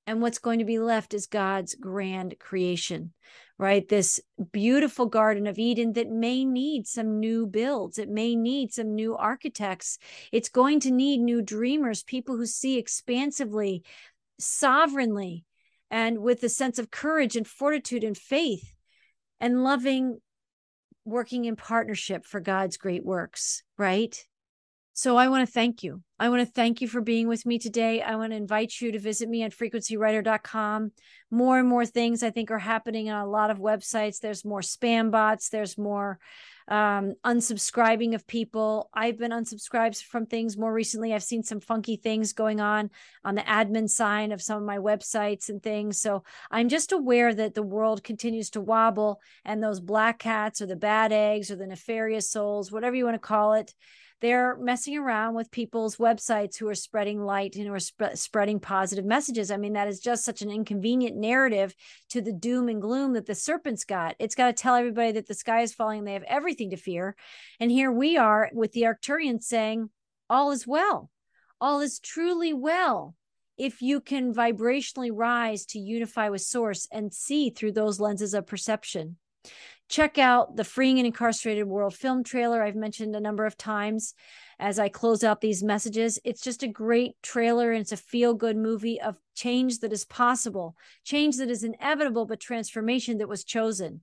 And what's going to be left is God's grand creation, right? This beautiful Garden of Eden that may need some new builds. It may need some new architects. It's going to need new dreamers, people who see expansively, sovereignly, and with a sense of courage and fortitude and faith and loving working in partnership for God's great works, right? So I want to thank you. I want to thank you for being with me today. I want to invite you to visit me at frequencywriter.com. More and more things I think are happening on a lot of websites. There's more spam bots, there's more um, unsubscribing of people. I've been unsubscribed from things more recently. I've seen some funky things going on on the admin side of some of my websites and things. So I'm just aware that the world continues to wobble and those black cats or the bad eggs or the nefarious souls, whatever you want to call it, they're messing around with people's websites who are spreading light and who are sp- spreading positive messages. I mean, that is just such an inconvenient narrative to the doom and gloom that the serpent's got. It's got to tell everybody that the sky is falling and they have everything to fear. And here we are with the Arcturians saying, all is well, all is truly well if you can vibrationally rise to unify with source and see through those lenses of perception check out the Freeing an Incarcerated World film trailer I've mentioned a number of times as I close out these messages. It's just a great trailer and it's a feel good movie of change that is possible, change that is inevitable, but transformation that was chosen.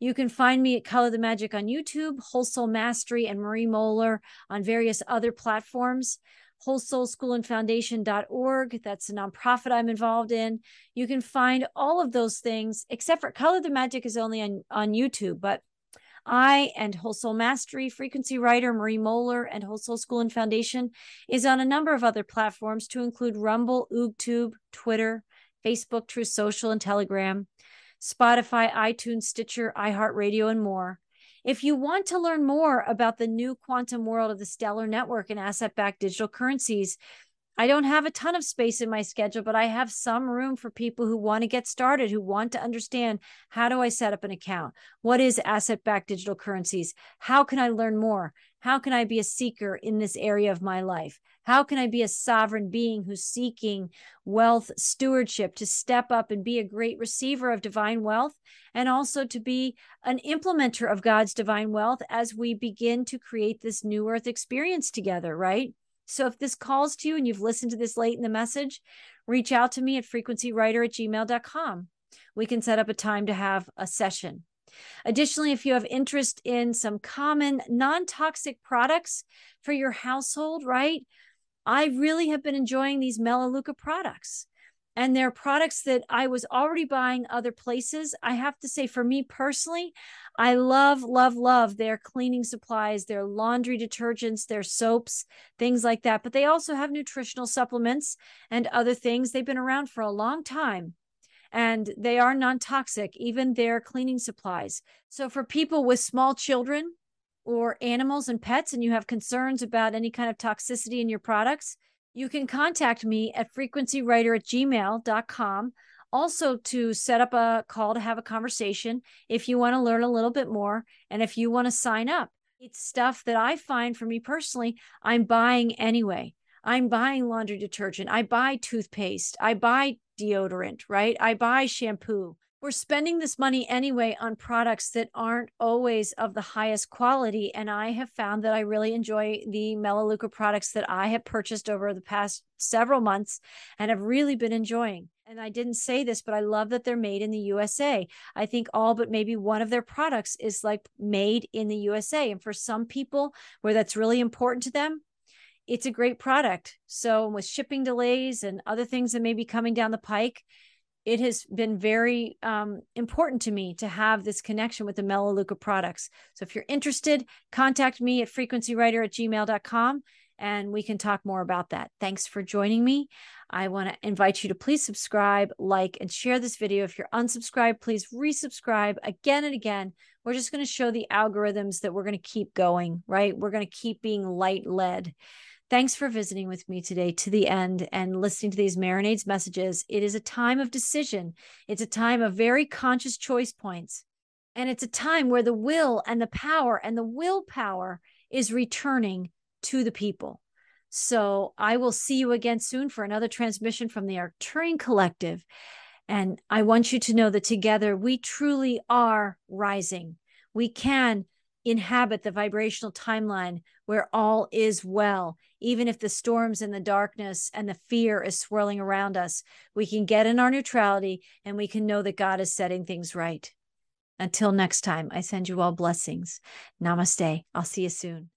You can find me at Color the Magic on YouTube, Whole Soul Mastery, and Marie Moeller on various other platforms whole. That's a nonprofit I'm involved in. You can find all of those things, except for Color the Magic is only on, on YouTube, but I and Whole Soul Mastery, Frequency Writer, Marie Moeller, and Whole Soul School and Foundation is on a number of other platforms to include Rumble, OogTube, Twitter, Facebook, Truth Social, and Telegram, Spotify, iTunes, Stitcher, iHeartRadio, and more. If you want to learn more about the new quantum world of the Stellar Network and asset backed digital currencies, I don't have a ton of space in my schedule, but I have some room for people who want to get started, who want to understand how do I set up an account? What is asset backed digital currencies? How can I learn more? How can I be a seeker in this area of my life? How can I be a sovereign being who's seeking wealth stewardship to step up and be a great receiver of divine wealth and also to be an implementer of God's divine wealth as we begin to create this new earth experience together, right? So if this calls to you and you've listened to this late in the message, reach out to me at frequencywriter at gmail.com. We can set up a time to have a session. Additionally, if you have interest in some common non toxic products for your household, right? I really have been enjoying these Melaleuca products. And they're products that I was already buying other places. I have to say, for me personally, I love, love, love their cleaning supplies, their laundry detergents, their soaps, things like that. But they also have nutritional supplements and other things. They've been around for a long time and they are non toxic, even their cleaning supplies. So for people with small children, or animals and pets and you have concerns about any kind of toxicity in your products, You can contact me at frequencywriter at gmail.com. Also, to set up a call to have a conversation if you want to learn a little bit more and if you want to sign up. It's stuff that I find for me personally, I'm buying anyway. I'm buying laundry detergent. I buy toothpaste. I buy deodorant, right? I buy shampoo we're spending this money anyway on products that aren't always of the highest quality. And I have found that I really enjoy the Melaleuca products that I have purchased over the past several months and have really been enjoying. And I didn't say this, but I love that they're made in the USA. I think all but maybe one of their products is like made in the USA. And for some people where that's really important to them, it's a great product. So, with shipping delays and other things that may be coming down the pike, it has been very um, important to me to have this connection with the Melaleuca products. So if you're interested, contact me at frequencywriter at gmail.com and we can talk more about that. Thanks for joining me. I want to invite you to please subscribe, like, and share this video. If you're unsubscribed, please resubscribe again and again. We're just going to show the algorithms that we're going to keep going, right? We're going to keep being light led. Thanks for visiting with me today to the end and listening to these marinades messages. It is a time of decision, it's a time of very conscious choice points. And it's a time where the will and the power and the willpower is returning to the people. So I will see you again soon for another transmission from the Arcturian Collective. And I want you to know that together we truly are rising. We can inhabit the vibrational timeline where all is well. Even if the storms and the darkness and the fear is swirling around us, we can get in our neutrality and we can know that God is setting things right. Until next time, I send you all blessings. Namaste. I'll see you soon.